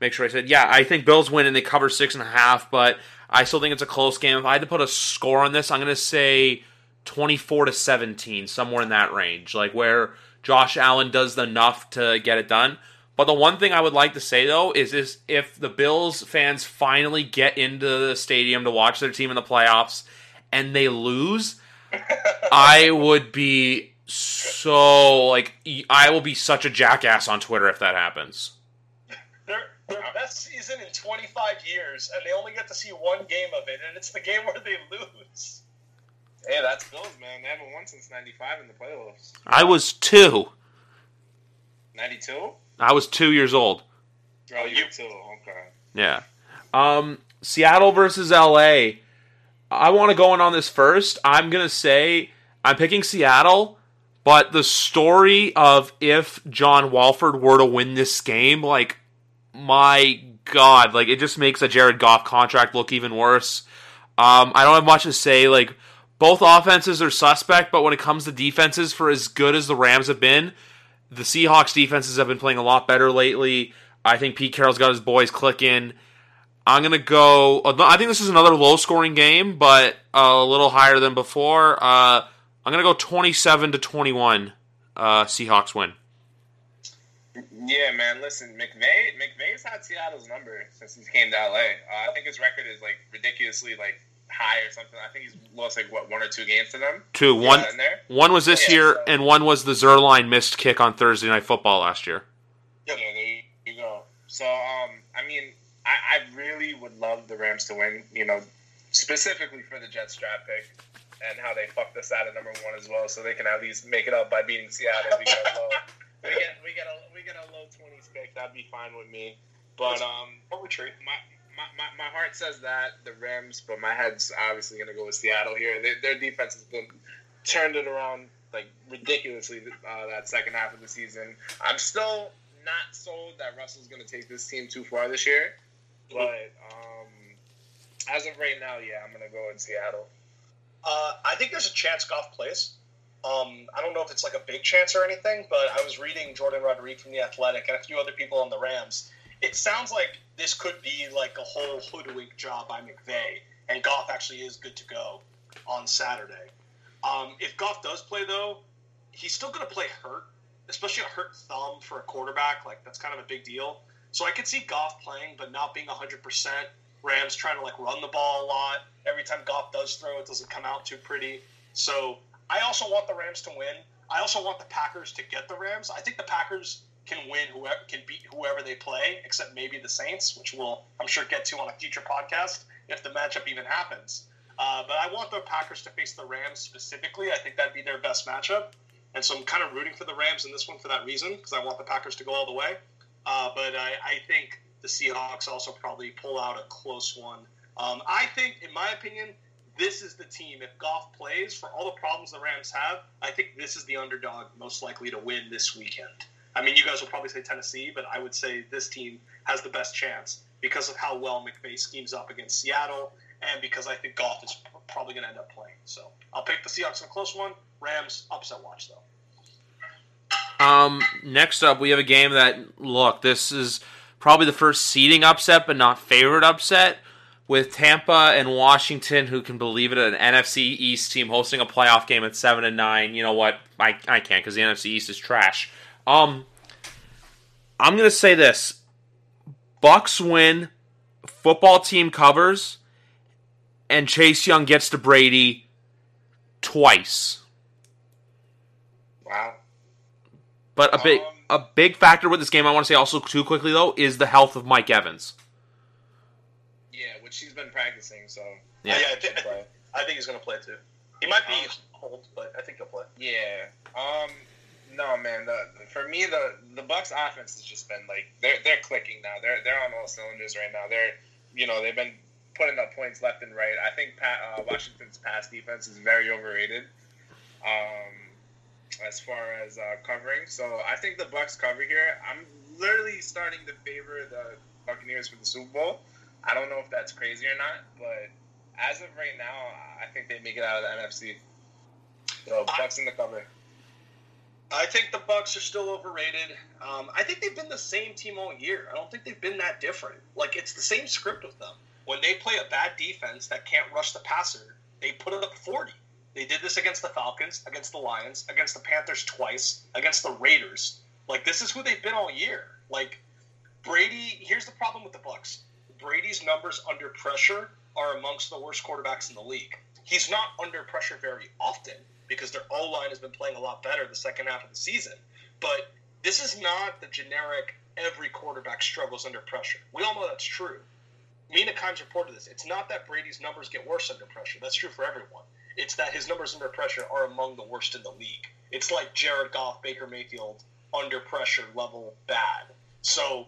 make sure I said yeah. I think Bills win and they cover six and a half, but I still think it's a close game. If I had to put a score on this, I'm gonna say 24 to 17, somewhere in that range, like where Josh Allen does enough to get it done. But the one thing I would like to say though is is if the Bills fans finally get into the stadium to watch their team in the playoffs and they lose, I would be so like I will be such a jackass on Twitter if that happens. Their their best season in 25 years, and they only get to see one game of it, and it's the game where they lose. Hey, that's Bills, man. They haven't won since '95 in the playoffs. I was two. '92. I was two years old. Oh, you too. Okay. Yeah. Um, Seattle versus LA. I want to go in on this first. I'm gonna say I'm picking Seattle, but the story of if John Wolford were to win this game, like my God, like it just makes a Jared Goff contract look even worse. Um, I don't have much to say. Like both offenses are suspect, but when it comes to defenses, for as good as the Rams have been, the Seahawks defenses have been playing a lot better lately. I think Pete Carroll's got his boys clicking. I'm gonna go. uh, I think this is another low scoring game, but a little higher than before. Uh, I'm gonna go 27 to 21. Uh, Seahawks win. Yeah, man. Listen, McVay. McVay's had Seattle's number since he came to LA. Uh, I think his record is like ridiculously like high or something. I think he's lost like what one or two games to them. Two. Yeah, One. there. One was this Yeah, year, so- and one was the Zuerlein missed kick on Thursday Night Football last year. Yeah, there you go. So, um, I mean, I, I really would love the Rams to win. You know, specifically for the Jets draft pick and how they fucked us out of number one as well, so they can at least make it up by beating Seattle. We get a low, we get we get a we get a low twenties pick. That'd be fine with me. But um, Poetry. my, my, my, my heart says that the Rams, but my head's obviously going to go with Seattle here. They, their defense has been turned it around like ridiculously uh, that second half of the season. I'm still not sold that Russell's going to take this team too far this year, but um, as of right now, yeah, I'm going to go in Seattle. Uh, I think there's a chance Goff plays. Um, I don't know if it's like a big chance or anything, but I was reading Jordan Rodriguez from the Athletic and a few other people on the Rams. It sounds like this could be like a whole hoodwink job by McVay, and Goff actually is good to go on Saturday. Um, if Goff does play though, he's still going to play hurt, especially a hurt thumb for a quarterback. Like that's kind of a big deal. So I could see Goff playing, but not being 100%. Rams trying to like run the ball a lot. Every time Goff does throw, it doesn't come out too pretty. So I also want the Rams to win. I also want the Packers to get the Rams. I think the Packers can win whoever can beat whoever they play, except maybe the Saints, which we'll I'm sure get to on a future podcast if the matchup even happens. Uh, but I want the Packers to face the Rams specifically. I think that'd be their best matchup, and so I'm kind of rooting for the Rams in this one for that reason because I want the Packers to go all the way. Uh, but I, I think the Seahawks also probably pull out a close one. Um, I think, in my opinion, this is the team. If Goff plays for all the problems the Rams have, I think this is the underdog most likely to win this weekend. I mean, you guys will probably say Tennessee, but I would say this team has the best chance because of how well McVay schemes up against Seattle, and because I think Goff is probably going to end up playing. So I'll pick the Seahawks in a close one. Rams upset watch though. Um, next up, we have a game that look. This is probably the first seeding upset, but not favorite upset. With Tampa and Washington, who can believe it, an NFC East team hosting a playoff game at seven and nine. You know what? I I can't because the NFC East is trash. Um, I'm gonna say this: Bucks win, football team covers, and Chase Young gets to Brady twice. Wow. But a big Um, a big factor with this game, I want to say also too quickly though, is the health of Mike Evans. Yeah, which he's been practicing, so Yeah. yeah I, I think, I think he's going to play too. He might be Um, old, but I think he'll play. Yeah. Um. No, man. The for me, the the Bucks offense has just been like they're they're clicking now. They're they're on all cylinders right now. They're you know they've been putting up points left and right. I think Pat, uh, Washington's pass defense is very overrated. Um. As far as uh, covering, so I think the Bucks cover here. I'm literally starting to favor the Buccaneers for the Super Bowl. I don't know if that's crazy or not, but as of right now, I think they make it out of the NFC. So Bucks in the cover. I think the Bucks are still overrated. Um, I think they've been the same team all year. I don't think they've been that different. Like it's the same script with them. When they play a bad defense that can't rush the passer, they put up forty. They did this against the Falcons, against the Lions, against the Panthers twice, against the Raiders. Like this is who they've been all year. Like Brady. Here's the problem with the Bucks. Brady's numbers under pressure are amongst the worst quarterbacks in the league. He's not under pressure very often because their O line has been playing a lot better the second half of the season. But this is not the generic every quarterback struggles under pressure. We all know that's true. Mina Kimes reported this. It's not that Brady's numbers get worse under pressure. That's true for everyone. It's that his numbers under pressure are among the worst in the league. It's like Jared Goff, Baker Mayfield under pressure level bad. So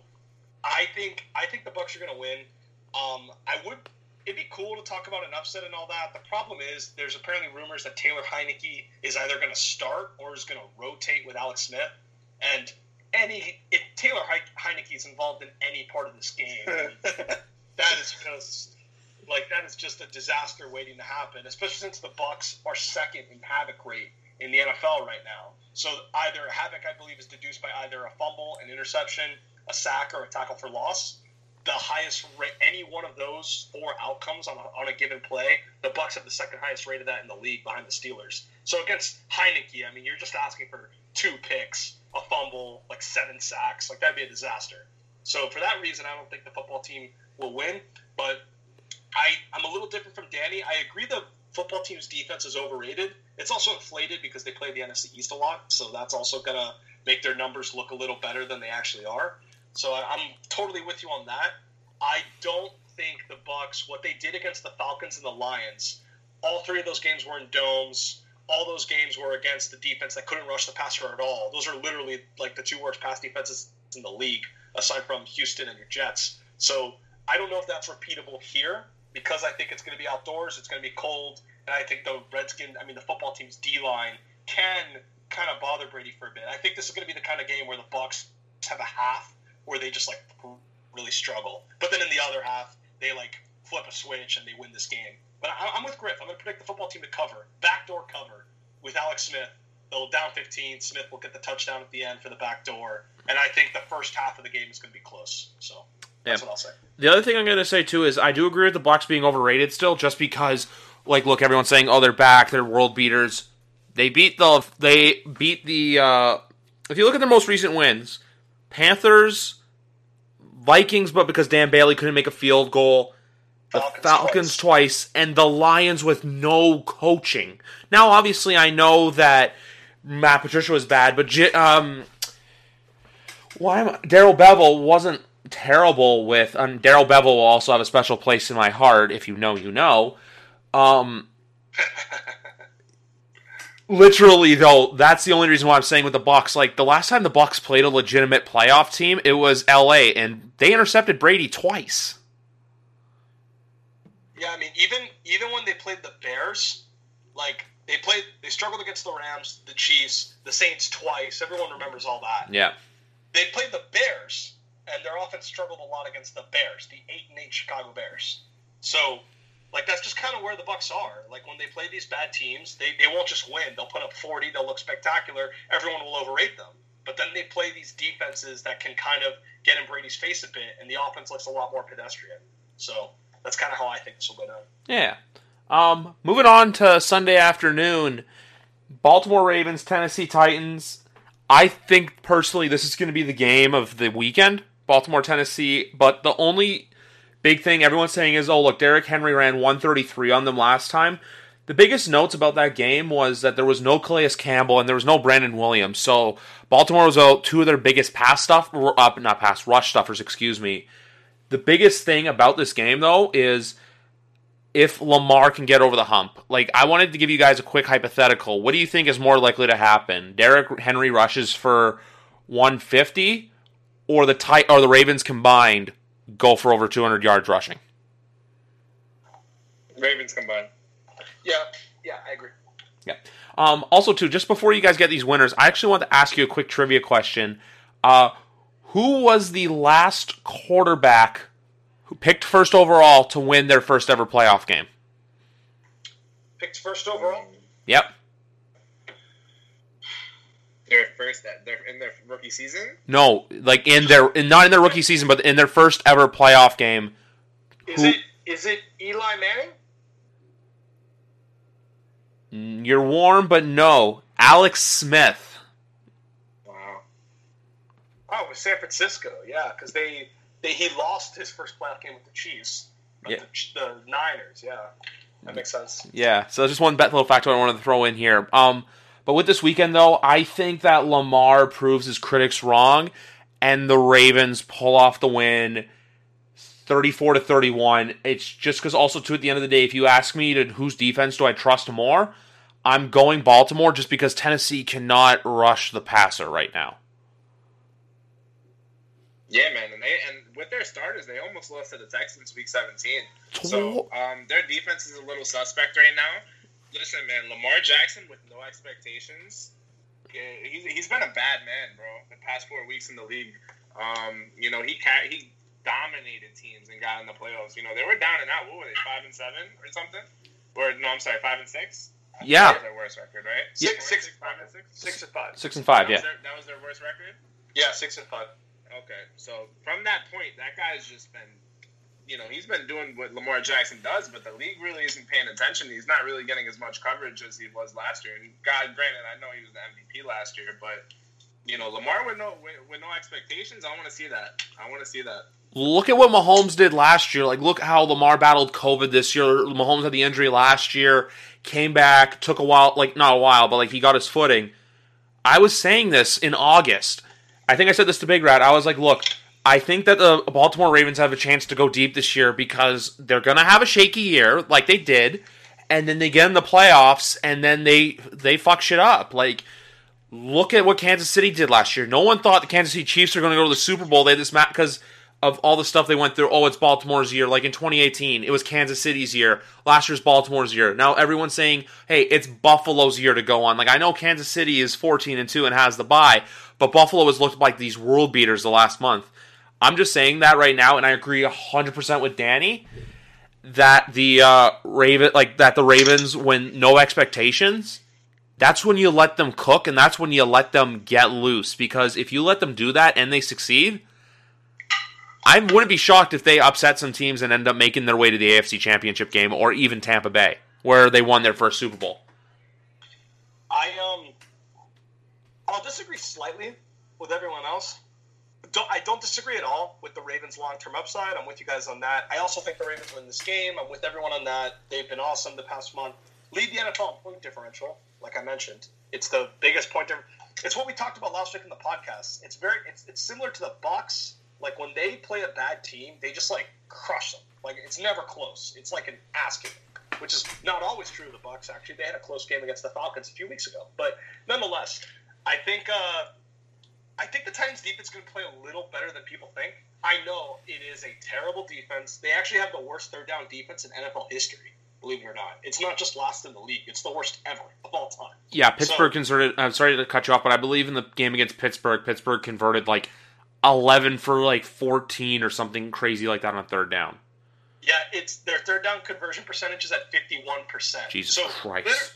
I think I think the Bucks are going to win. Um, I would. It'd be cool to talk about an upset and all that. The problem is there's apparently rumors that Taylor Heinicke is either going to start or is going to rotate with Alex Smith. And any if Taylor Heinicke is involved in any part of this game, that is just like that is just a disaster waiting to happen. Especially since the Bucks are second in havoc rate in the NFL right now. So either havoc, I believe, is deduced by either a fumble, an interception, a sack, or a tackle for loss. The highest rate, any one of those four outcomes on a, on a given play, the Bucks have the second highest rate of that in the league behind the Steelers. So against Heinicke, I mean, you're just asking for two picks, a fumble, like seven sacks, like that'd be a disaster. So for that reason, I don't think the football team will win. But I, I'm a little different from Danny. I agree the football team's defense is overrated. It's also inflated because they play the NFC East a lot, so that's also gonna make their numbers look a little better than they actually are. So I'm totally with you on that. I don't think the Bucks, what they did against the Falcons and the Lions, all three of those games were in domes. All those games were against the defense that couldn't rush the passer at all. Those are literally like the two worst pass defenses in the league, aside from Houston and your Jets. So I don't know if that's repeatable here because I think it's going to be outdoors, it's going to be cold, and I think the Redskins, I mean the football team's D line can kind of bother Brady for a bit. I think this is going to be the kind of game where the Bucks have a half where they just like really struggle, but then in the other half they like flip a switch and they win this game. But I, am with Griff. I'm going to predict the football team to cover, backdoor cover with Alex Smith. They'll down 15. Smith will get the touchdown at the end for the backdoor, and I think the first half of the game is going to be close. So that's what I'll say. The other thing I'm going to say too is I do agree with the Bucks being overrated still, just because like look, everyone's saying oh they're back, they're world beaters. They beat the they beat the uh, if you look at their most recent wins, Panthers, Vikings, but because Dan Bailey couldn't make a field goal, the Falcons, Falcons twice. twice, and the Lions with no coaching. Now, obviously, I know that Matt Patricia was bad, but um, why am Darrell Bevell wasn't terrible with. Um, Darrell Bevell will also have a special place in my heart. If you know, you know. Um, literally though, that's the only reason why I'm saying with the Bucks. Like the last time the Bucks played a legitimate playoff team, it was L.A. and they intercepted Brady twice. Yeah, I mean, even even when they played the Bears, like they played, they struggled against the Rams, the Chiefs, the Saints twice. Everyone remembers all that. Yeah. They played the Bears, and their offense struggled a lot against the Bears, the eight and eight Chicago Bears. So, like that's just kind of where the Bucks are. Like when they play these bad teams, they, they won't just win. They'll put up forty. They'll look spectacular. Everyone will overrate them. But then they play these defenses that can kind of get in Brady's face a bit, and the offense looks a lot more pedestrian. So that's kind of how I think this will go down. Yeah. Um, moving on to Sunday afternoon, Baltimore Ravens, Tennessee Titans. I think personally this is going to be the game of the weekend. Baltimore, Tennessee. But the only big thing everyone's saying is, oh, look, Derrick Henry ran 133 on them last time. The biggest notes about that game was that there was no Calais Campbell and there was no Brandon Williams. So Baltimore was out two of their biggest pass stuff, uh, not pass, rush stuffers, excuse me. The biggest thing about this game, though, is if Lamar can get over the hump. Like, I wanted to give you guys a quick hypothetical. What do you think is more likely to happen? Derrick Henry rushes for 150 or the tight or the Ravens combined go for over 200 yards rushing. Ravens combined. Yeah, yeah, I agree. Yeah. Um, also, too, just before you guys get these winners, I actually want to ask you a quick trivia question. Uh, who was the last quarterback who picked first overall to win their first ever playoff game? Picked first overall. Yep. Their first, their in their rookie season. No, like in their in, not in their rookie season, but in their first ever playoff game. Is who, it is it Eli Manning? You're warm, but no, Alex Smith. Wow. Oh, it was San Francisco, yeah, because they, they he lost his first playoff game with the Chiefs, yeah. the, the Niners, yeah. That makes sense. Yeah, so that's just one little factor I wanted to throw in here. Um, but with this weekend, though, I think that Lamar proves his critics wrong, and the Ravens pull off the win, thirty-four to thirty-one. It's just because also too at the end of the day, if you ask me to whose defense do I trust more, I'm going Baltimore just because Tennessee cannot rush the passer right now. Yeah, man, and they and with their starters, they almost lost to the Texans week 17. So um, their defense is a little suspect right now. Listen, man, Lamar Jackson with no expectations. He's, he's been a bad man, bro. The past four weeks in the league, um, you know, he he dominated teams and got in the playoffs. You know, they were down and out. What were they, five and seven or something? Or no, I'm sorry, five and six. Yeah, that was their worst record, right? Six, six, six, five and six. Six and five. Six and five. That yeah. Was their, that was their worst record. Yeah, six and five. Okay, so from that point, that guy's just been, you know, he's been doing what Lamar Jackson does, but the league really isn't paying attention. He's not really getting as much coverage as he was last year. And God, granted, I know he was the MVP last year, but you know, Lamar with no with, with no expectations, I want to see that. I want to see that. Look at what Mahomes did last year. Like, look how Lamar battled COVID this year. Mahomes had the injury last year, came back, took a while, like, not a while, but like he got his footing. I was saying this in August. I think I said this to Big Rat. I was like, look, I think that the Baltimore Ravens have a chance to go deep this year because they're going to have a shaky year, like they did, and then they get in the playoffs, and then they they fuck shit up. Like, look at what Kansas City did last year. No one thought the Kansas City Chiefs were going to go to the Super Bowl. They had this match because of all the stuff they went through. Oh, it's Baltimore's year. Like in 2018, it was Kansas City's year. Last year's Baltimore's year. Now everyone's saying, "Hey, it's Buffalo's year to go on." Like I know Kansas City is 14 and 2 and has the bye, but Buffalo has looked like these world beaters the last month. I'm just saying that right now, and I agree 100% with Danny that the uh, Raven, like that the Ravens, when no expectations, that's when you let them cook, and that's when you let them get loose. Because if you let them do that and they succeed, I wouldn't be shocked if they upset some teams and end up making their way to the AFC Championship game, or even Tampa Bay, where they won their first Super Bowl. I um, I'll disagree slightly with everyone else. Don't, I don't disagree at all with the Ravens' long-term upside. I'm with you guys on that. I also think the Ravens win this game. I'm with everyone on that. They've been awesome the past month. Lead the NFL in point differential, like I mentioned. It's the biggest point. Differ- it's what we talked about last week in the podcast. It's very. It's, it's similar to the Bucks. Like when they play a bad team, they just like crush them. Like it's never close. It's like an ass kicking which is not always true of the Bucks. Actually, they had a close game against the Falcons a few weeks ago, but nonetheless, I think uh, I think the Titans' defense is going to play a little better than people think. I know it is a terrible defense. They actually have the worst third down defense in NFL history. Believe it or not, it's not just last in the league; it's the worst ever of all time. Yeah, Pittsburgh so, converted. I'm sorry to cut you off, but I believe in the game against Pittsburgh, Pittsburgh converted like 11 for like 14 or something crazy like that on third down. Yeah, it's their third down conversion percentage is at fifty one percent. Jesus so Christ!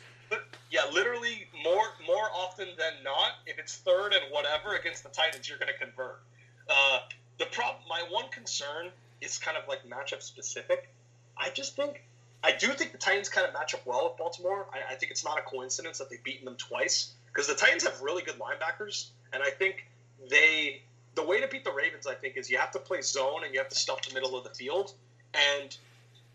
Yeah, literally more more often than not, if it's third and whatever against the Titans, you're going to convert. Uh, the problem, my one concern is kind of like matchup specific. I just think I do think the Titans kind of match up well with Baltimore. I, I think it's not a coincidence that they've beaten them twice because the Titans have really good linebackers, and I think they the way to beat the Ravens, I think, is you have to play zone and you have to stuff the middle of the field and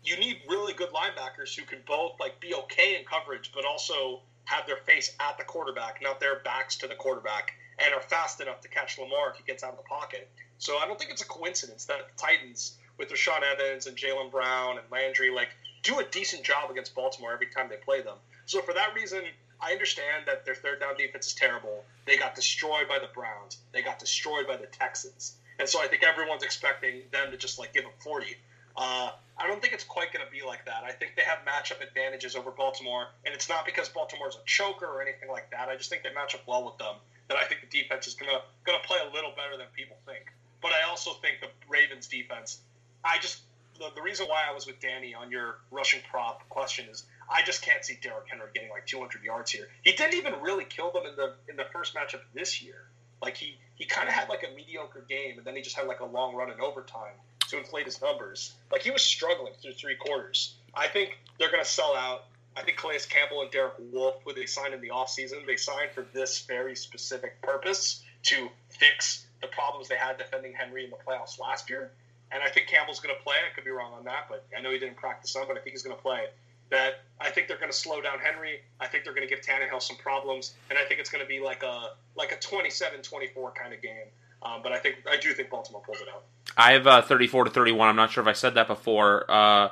you need really good linebackers who can both like be okay in coverage, but also have their face at the quarterback, not their backs to the quarterback, and are fast enough to catch Lamar if he gets out of the pocket. So I don't think it's a coincidence that the Titans, with Rashaan Evans and Jayon Brown and Landry, like do a decent job against Baltimore every time they play them. So for that reason, I understand that their third down defense is terrible. They got destroyed by the Browns. They got destroyed by the Texans. And so I think everyone's expecting them to just like give them 40. Uh, I don't think it's quite going to be like that. I think they have matchup advantages over Baltimore, and it's not because Baltimore's a choker or anything like that. I just think they match up well with them. That I think the defense is going to going to play a little better than people think. But I also think the Ravens defense. I just the, the reason why I was with Danny on your rushing prop question is I just can't see Derrick Henry getting like 200 yards here. He didn't even really kill them in the in the first matchup this year. Like he he kind of had like a mediocre game, and then he just had like a long run in overtime to inflate his numbers. Like he was struggling through three quarters. I think they're going to sell out. I think Calais Campbell and Derek Wolfe, who they signed in the offseason, they signed for this very specific purpose to fix the problems they had defending Henry in the playoffs last year. And I think Campbell's going to play. I could be wrong on that, but I know he didn't practice some, but I think he's going to play. That I think they're going to slow down Henry. I think they're going to give Tannehill some problems, and I think it's going to be like a like a 27-24 kind of game. Um, but I think I do think Baltimore pulls it out. I have uh, 34 to 31. I'm not sure if I said that before. Uh,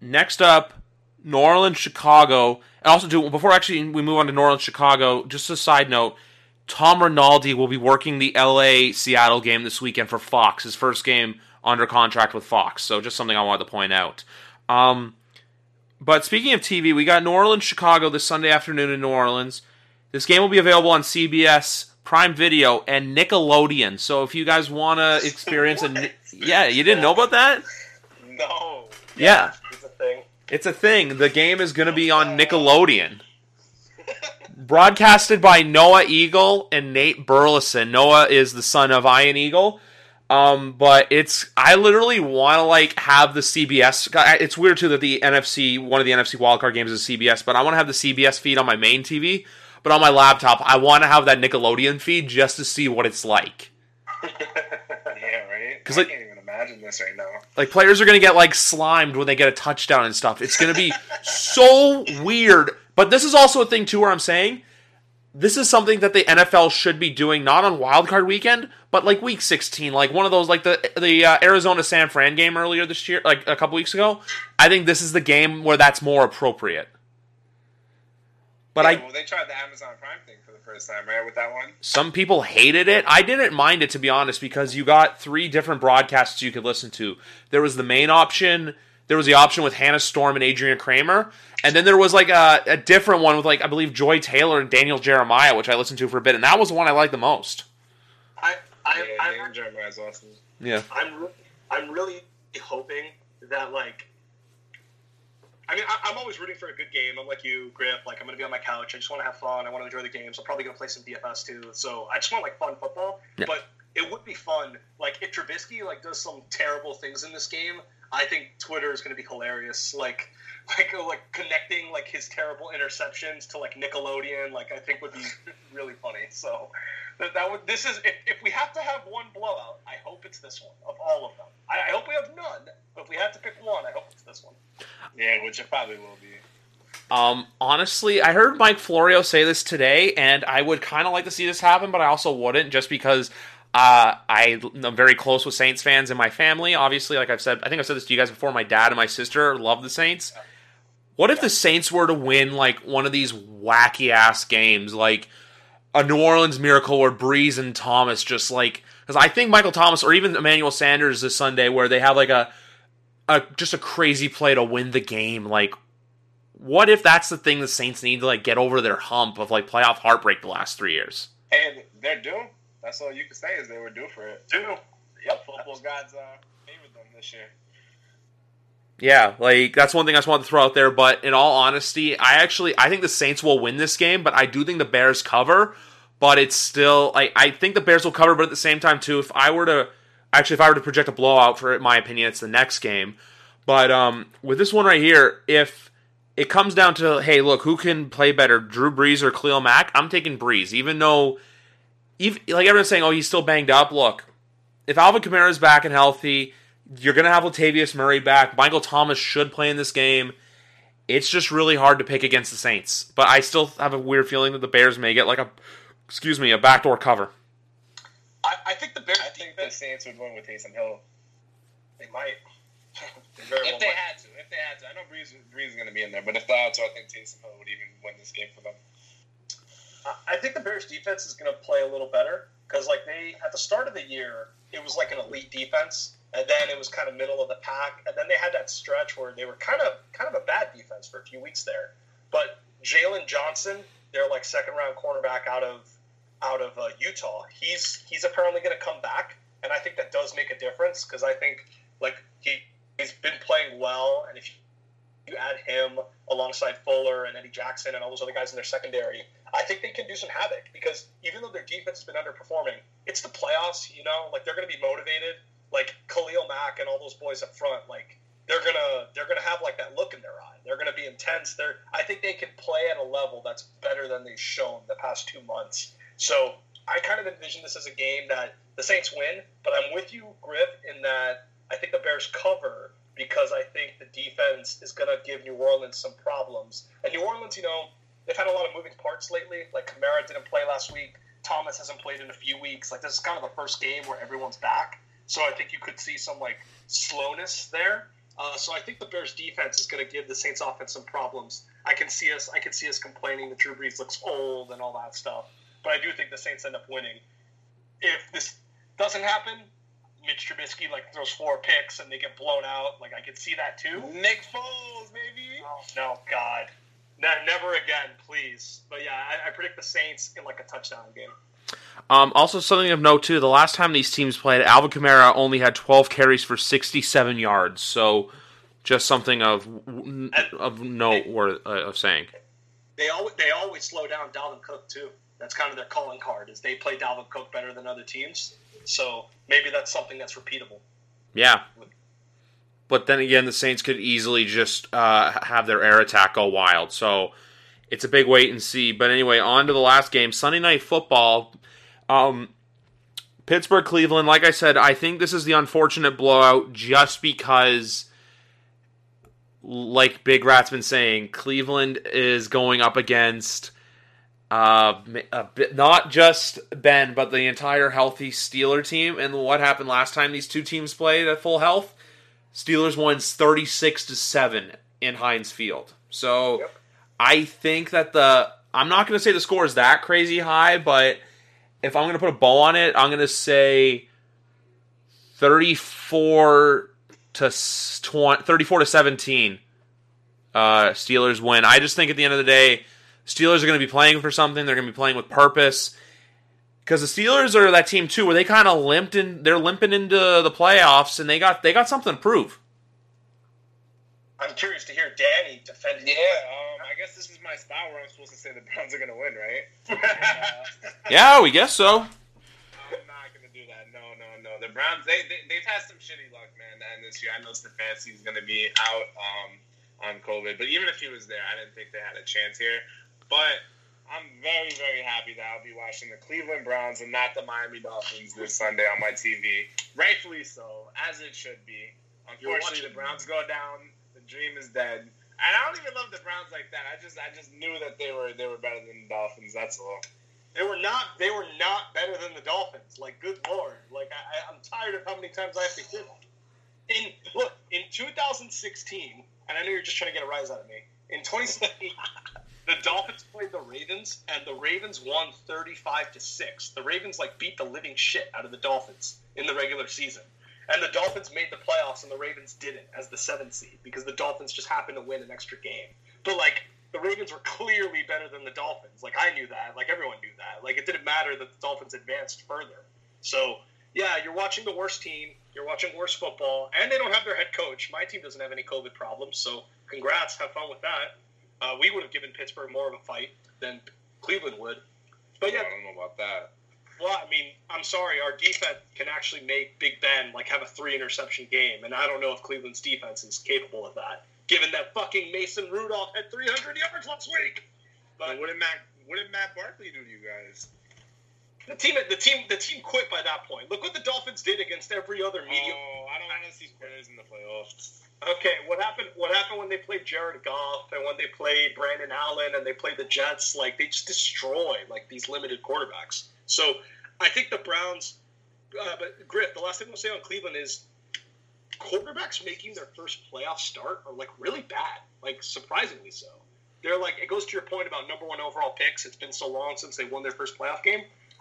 next up, New Orleans, Chicago. And also, do before actually we move on to New Orleans, Chicago. Just a side note: Tom Rinaldi will be working the LA Seattle game this weekend for Fox. His first game under contract with Fox. So just something I wanted to point out. Um, but speaking of TV, we got New Orleans, Chicago this Sunday afternoon in New Orleans. This game will be available on CBS Prime Video, and Nickelodeon. So if you guys want to experience a, yeah, you didn't know about that? No. Yeah, it's a thing. It's a thing. The game is going to be on Nickelodeon. broadcasted by Noah Eagle and Nate Burleson. Noah is the son of Ian Eagle. Um, but it's I literally want to like have the CBS. It's weird too that the NFC one of the NFC wildcard games is CBS, but I want to have the CBS feed on my main TV. But on my laptop, I want to have that Nickelodeon feed just to see what it's like. yeah, right. Because I like, can't even imagine this right now. like players are gonna get like slimed when they get a touchdown and stuff. It's gonna be so weird. But this is also a thing too where I'm saying this is something that the NFL should be doing not on wildcard weekend, but like week 16, like one of those like the the uh, Arizona San Fran game earlier this year, like a couple weeks ago. I think this is the game where that's more appropriate. But yeah, I well, they tried the Amazon Prime thing for the first time, right? With that one. some people hated it. I didn't mind it to be honest because you got three different broadcasts you could listen to. There was the main option, there was the option with Hannah Storm and Andrea Kremer, and then there was like a, a different one with like I believe Joy Taylor and Daniel Jeremiah, which I listened to for a bit, and that was the one I liked the most. I, I, Yeah, I'm, Daniel Jeremiah's awesome. Yeah. I'm, re- I'm really hoping that like. I mean, I, I'm always rooting for a good game. I'm like you, Griff. Like, I'm going to be on my couch. I just want to have fun. I want to enjoy the games. I'm probably going to play some DFS too. So I just want like fun football. Yeah. But it would be fun. Like if Trubisky like does some terrible things in this game, I think Twitter is going to be hilarious. Like, like uh, like connecting like his terrible interceptions to like Nickelodeon. Like I think would be really funny. So that, that would this is if, if we have to have one blowout, I hope it's this one of all of them. I, I hope we have none. But if we have to pick one, I hope it's this one. Yeah, which it probably will be. Um, honestly, I heard Mike Florio say this today, and I would kind of like to see this happen, but I also wouldn't, just because uh, I, I'm very close with Saints fans in my family. Obviously, like I've said, I think I've said this to you guys before. My dad and my sister love the Saints. What if the Saints were to win like one of these wacky ass games, like a New Orleans Miracle where Brees and Thomas just like because I think Michael Thomas or even Emmanuel Sanders this Sunday where they have like a a just a crazy play to win the game. Like, what if that's the thing the Saints need to like get over their hump of like playoff heartbreak the last three years? Hey, they're due. That's all you can say is they were due for it. Do yep. Football gods uh, favored them this year. Yeah, like that's one thing I just wanted to throw out there. But in all honesty, I actually I think the Saints will win this game, but I do think the Bears cover. But it's still like I think the Bears will cover, but at the same time too, if I were to actually if I were to project a blowout for my opinion, it's the next game. But um, with this one right here, if it comes down to hey, look, who can play better, Drew Brees or Khalil Mack? I'm taking Brees, even though, even like everyone's saying, oh, he's still banged up. Look, if Alvin Kamara is back and healthy, you're going to have Latavius Murray back. Michael Thomas should play in this game. It's just really hard to pick against the Saints. But I still have a weird feeling that the Bears may get like a, excuse me, a backdoor cover. I, I think the Bears I think the Saints would win with Taysom Hill. they might. They If they might. had to, if they had to, I know Brees, Brees is going to be in there, but if they had to, I think Taysom Hill would even win this game for them. I- I think the Bears defense is going to play a little better because, like, they at the start of the year, it was like an elite defense, and then it was kind of middle of the pack, and then they had that stretch where they were kind of kind of a bad defense for a few weeks there. But Jaylon Johnson, their like second round cornerback out of out of uh, Utah, he's he's apparently going to come back, and I think that does make a difference because I think like he he's been playing well, and if you add him alongside Fuller and Eddie Jackson and all those other guys in their secondary, I think they can do some havoc because even though their defense has been underperforming, it's the playoffs, you know, like they're going to be motivated. Like Khalil Mack and all those boys up front, like they're gonna they're gonna have like that look in their eye. They're gonna be intense. They're I think they can play at a level that's better than they've shown the past two months. So I kind of envision this as a game that the Saints win, but I'm with you, Griff, in that I think the Bears cover because I think the defense is going to give New Orleans some problems. And New Orleans, you know, they've had a lot of moving parts lately. Like Kamara didn't play last week. Thomas hasn't played in a few weeks. Like this is kind of the first game where everyone's back. So I think you could see some like slowness there. Uh, so I think the Bears defense is going to give the Saints offense some problems. I can see us. I can see us complaining that Drew Brees looks old and all that stuff. But I do think the Saints end up winning. If this doesn't happen, Mitch Trubisky like throws four picks and they get blown out. Like I could see that too. Nick Foles, baby. Oh no, God, no, never again, please. But yeah, I, I predict the Saints in like a touchdown game. Um, also, something of note too: the last time these teams played, Alvin Kamara only had 12 carries for 67 yards. So, just something of of note worth uh, of saying. they always they always slow down Dalvin Cook too. That's kind of their calling card is they play Dalvin Cook better than other teams. So maybe that's something that's repeatable. Yeah. But then again, the Saints could easily just uh, have their air attack go wild. So it's a big wait and see. But anyway, on to the last game Sunday Night Football. Um, Pittsburgh Cleveland, like I said, I think this is the unfortunate blowout just because, like Big Rat's been saying, Cleveland is going up against uh, a bit, not just Ben, but the entire healthy Steeler team. And what happened last time these two teams played at full health? Steelers won 36 to 7 in Heinz Field. So yep. I think that the I'm not going to say the score is that crazy high, but if I'm going to put a bow on it, I'm going to say 34 to 20, 34 to 17. Uh, Steelers win. I just think at the end of the day, Steelers are going to be playing for something. They're going to be playing with purpose. Because the Steelers are that team too, where they kind of limped in. They're limping into the playoffs, and they got they got something to prove. I'm curious to hear Danny defend. Yeah, um, I guess this is my spot where I'm supposed to say the Browns are going to win, right? yeah, we guess so. I'm not going to do that. No, no, no. The Browns, they, they they've had some shitty luck, man. And this year, I know Stefanski is going to be out um, on COVID, but even if he was there, I didn't think they had a chance here. But I'm very, very happy that I'll be watching the Cleveland Browns and not the Miami Dolphins this Sunday on my TV. Rightfully so, as it should be. Unfortunately, the Browns go down The dream is dead. And I don't even love the Browns like that. I just I just knew that they were they were better than the Dolphins. That's all. They were not. They were not better than the Dolphins. Like, good lord. Like, I, I'm tired of how many times I have to hear that. In look in 2016, and I know you're just trying to get a rise out of me. In 2016, the Dolphins played the Ravens, and the Ravens won 35 to six. The Ravens like beat the living shit out of the Dolphins in the regular season. And the Dolphins made the playoffs, and the Ravens didn't as the seventh seed because the Dolphins just happened to win an extra game. But like the Ravens were clearly better than the Dolphins. Like I knew that. Like everyone knew that. Like it didn't matter that the Dolphins advanced further. So yeah, you're watching the worst team. You're watching worse football, and they don't have their head coach. My team doesn't have any COVID problems, so congrats. Have fun with that. Uh, we would have given Pittsburgh more of a fight than Cleveland would. But yeah, I don't know about that. Well, I mean, I'm sorry, our defense can actually make Big Ben like have a three interception game, and I don't know if Cleveland's defense is capable of that, given that fucking Mason Rudolph had 300 yards last week. But what did Matt what did Matt Barkley do to you guys? The team, the team, the team quit by that point. Look what the Dolphins did against every other medium. Oh, I don't want to see quitters in the playoffs. Okay, what happened? What happened when they played Jared Goff and when they played Brandon Allen and they played the Jets? Like they just destroy like these limited quarterbacks. So I think the Browns. Uh, but Griff, the last thing I'll say on Cleveland is quarterbacks making their first playoff start are like really bad, like surprisingly so. They're like it goes to your point about number one overall picks. It's been so long since they won their first playoff game.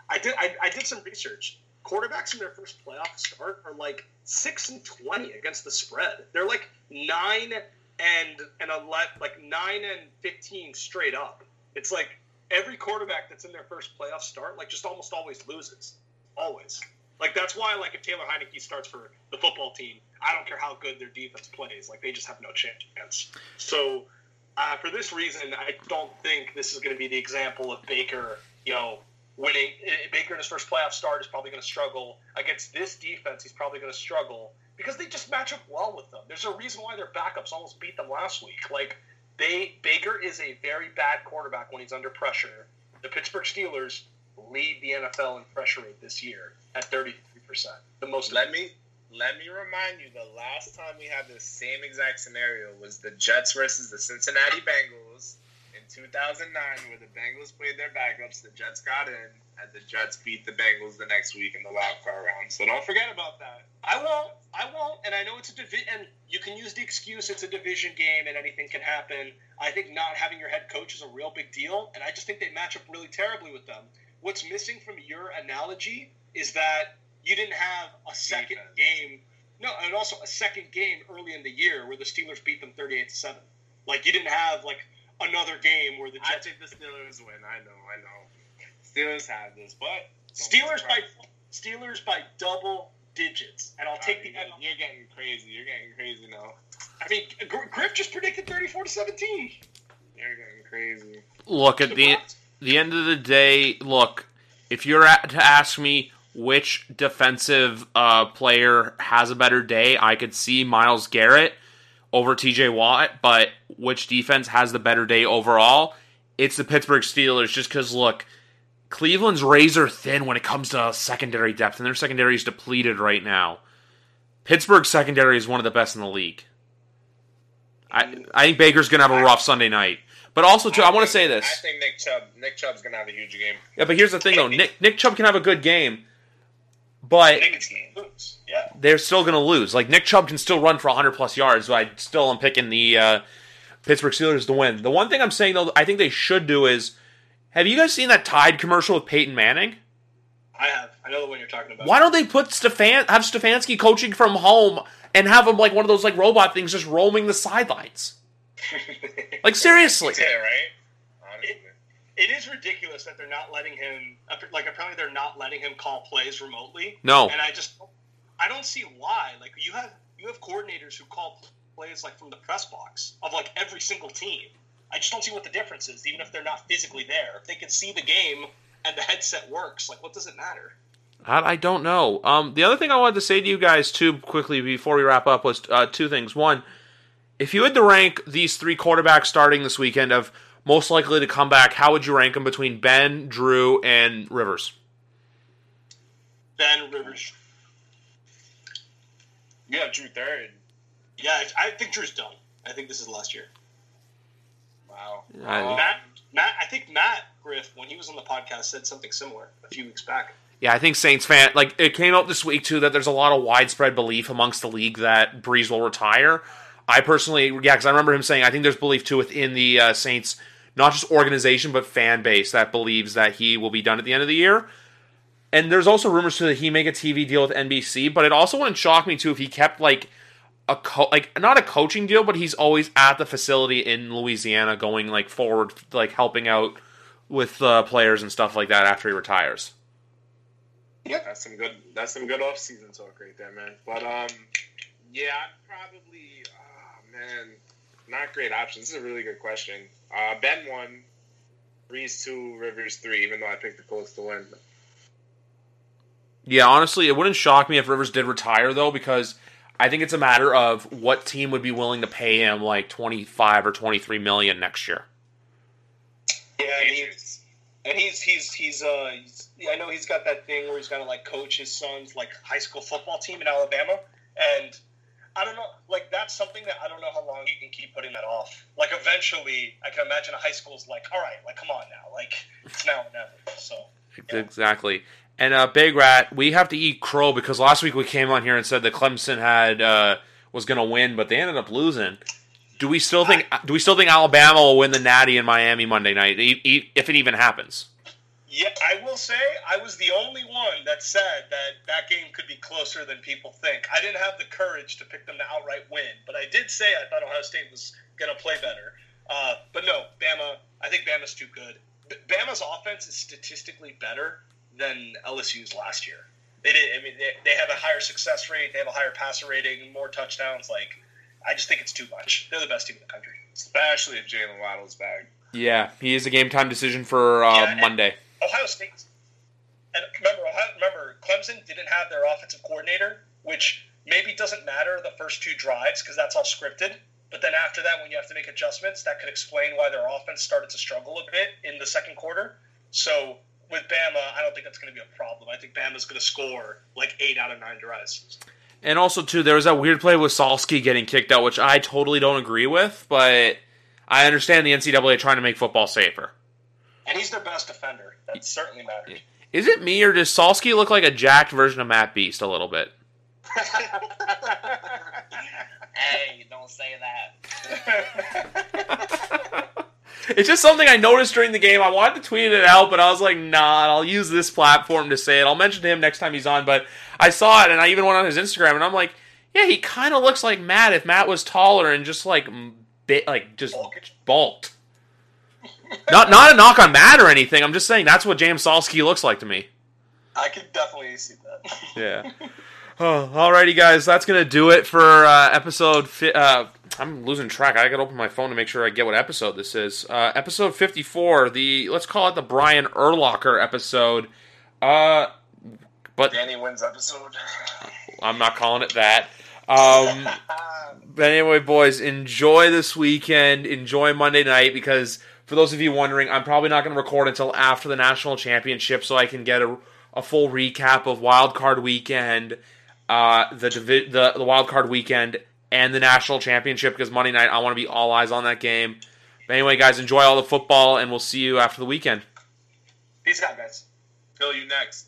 I did I, I did some research. Quarterbacks in their first playoff start are like six and twenty against the spread. They're like nine and and a like nine and fifteen straight up. It's like every quarterback that's in their first playoff start, like just almost always loses, always. Like that's why, like if Taylor Heinicke starts for the football team, I don't care how good their defense plays, like they just have no chance. Against. So uh, for this reason, I don't think this is going to be the example of Baker, you know, winning. Eh, Baker in his first playoff start is probably going to struggle against this defense. He's probably going to struggle because they just match up well with them. There's a reason why their backups almost beat them last week. Like they Baker is a very bad quarterback when he's under pressure. The Pittsburgh Steelers lead the NFL in pressure rate this year at 33%. The most. Let me let me remind you the last time we had the same exact scenario was the Jets versus the Cincinnati Bengals 2009 where the Bengals played their backups, the Jets got in, and the Jets beat the Bengals the next week in the wild card round. So don't forget about that. I won't. I won't. And I know it's a division, and you can use the excuse it's a division game and anything can happen. I think not having your head coach is a real big deal, and I just think they match up really terribly with them. What's missing from your analogy is that you didn't have a second Defense. game. No, and also a second game early in the year where the Steelers beat them thirty-eight to seven. Like you didn't have like another game where the Jets. I think the Steelers win. I know. I know. Steelers have this, but Steelers by Steelers by double digits, and I'll take the. You're, you're getting crazy. You're getting crazy now. I mean, Griff just predicted thirty-four to seventeen. You're getting crazy. Look at the the end of the day. Look, if you're at, to ask me which defensive uh, player has a better day, I could see Myles Garrett over T.J. Watt. But which defense has the better day overall? It's the Pittsburgh Steelers. Just because look, Cleveland's razor thin when it comes to secondary depth, and their secondary is depleted right now. Pittsburgh's secondary is one of the best in the league. I I think Baker's gonna have a rough Sunday night. But also, too, I, want to say this. I think Nick Chubb. Nick Chubb's gonna have a huge game. Yeah, but here's the thing, though. Nick Nick Chubb can have a good game, but I think it's game lose. Yeah. they're still going to lose. Like Nick Chubb can still run for 100 plus yards, but I still am picking the uh, Pittsburgh Steelers to win. The one thing I'm saying though, I think they should do is, have you guys seen that Tide commercial with Peyton Manning? I have. I know the one you're talking about. Why don't they put Stefan have Stefanski coaching from home and have him like one of those like robot things just roaming the sidelines? Like seriously. Yeah, right. It is ridiculous that they're not letting him. Like apparently they're not letting him call plays remotely. No. And I just, I don't see why. Like you have you have coordinators who call plays like from the press box of like every single team. I just don't see what the difference is, even if they're not physically there. If they can see the game and the headset works, like what does it matter? I, I don't know. Um, the other thing I wanted to say to you guys too quickly before we wrap up was uh, two things. One, if you had to rank these three quarterbacks starting this weekend of most likely to come back, how would you rank them between Ben, Drew, and Rivers? Ben Rivers. Yeah, Drew third. Yeah, I I think Drew's done. I think this is last year. Wow. I- Uh, Matt, Matt, I think Matt Griff, when he was on the podcast, said something similar a few weeks back. Yeah, I think Saints fan like it came out this week too that there's a lot of widespread belief amongst the league that Brees will retire. I personally, yeah, because I remember him saying I think there's belief too within the uh, Saints, not just organization but fan base that believes that he will be done at the end of the year. And there's also rumors too that he make a TV deal with NBC, but it also wouldn't shock me too if he kept like a co- like not a coaching deal, but he's always at the facility in Louisiana, going like forward, like helping out with uh, players and stuff like that after he retires. Yeah, that's some good. That's some good off-season talk right there, man. But um, yeah, I'd probably. Oh man, not great options. This is a really good question. Uh, Ben one, Brees two, Rivers three. Even though I picked the Colts to win. Yeah, honestly, it wouldn't shock me if Rivers did retire though, because I think it's a matter of what team would be willing to pay him like twenty five or twenty three million next year. Yeah, and he's and he's he's he's uh he's, I know he's got that thing where he's got to like coach his son's like high school football team in Alabama, and I don't know like that's something that I don't know how long you can keep putting that off. Like eventually, I can imagine a high school's like, all right, like come on now, like it's now or never. So Yeah. Exactly. And uh, Big Rat, we have to eat crow because last week we came on here and said that Clemson had uh, was going to win, but they ended up losing. Do we still think? do we still think Alabama will win the Natty in Miami Monday night, if it even happens? Yeah, I will say I was the only one that said that that game could be closer than people think. I didn't have the courage to pick them to outright win, but I did say I thought Ohio State was going to play better. Uh, but no, Bama. I think Bama's too good. B- Bama's offense is statistically better than LSU's last year. They did. I mean, they, they have a higher success rate. They have a higher passer rating, more touchdowns. Like, I just think it's too much. They're the best team in the country. Especially if Jaylen Waddle's back. Yeah, he is a game time decision for uh, Yeah, and- Monday. Ohio State. And remember, Ohio, remember, Clemson didn't have their offensive coordinator, which maybe doesn't matter the first two drives because that's all scripted. But then after that, when you have to make adjustments, that could explain why their offense started to struggle a bit in the second quarter. So with Bama, I don't think that's going to be a problem. I think Bama's going to score like eight out of nine drives. And also, too, there was that weird play with Skalski getting kicked out, which I totally don't agree with, but I understand the NCAA trying to make football safer. And he's their best defender. That certainly matters. Is it me, or does Skalski look like a jacked version of Matt Beast a little bit? Hey, don't say that. It's just something I noticed during the game. I wanted to tweet it out, but I was like, nah, I'll use this platform to say it. I'll mention him next time he's on, but I saw it, and I even went on his Instagram, and I'm like, yeah, he kind of looks like Matt if Matt was taller and just like bit, like just bulked. Not not a knock on Matt or anything. I'm just saying that's what James Skalski looks like to me. I could definitely see that. Yeah. Oh, alrighty, guys, that's gonna do it for uh, episode. Fi- uh, I'm losing track. I gotta open my phone to make sure I get what episode this is. Uh, episode 54. The let's call it the Brian Urlacher episode. Uh, but Danny wins episode. I'm not calling it that. Um, but anyway, boys, enjoy this weekend. Enjoy Monday night because for those of you wondering, I'm probably not going to record until after the national championship, so I can get a, a full recap of Wild Card Weekend, uh, the, divi- the the Wild Card Weekend, and the national championship. Because Monday night, I want to be all eyes on that game. But anyway, guys, enjoy all the football, and we'll see you after the weekend. Peace out, guys. Phil, you next.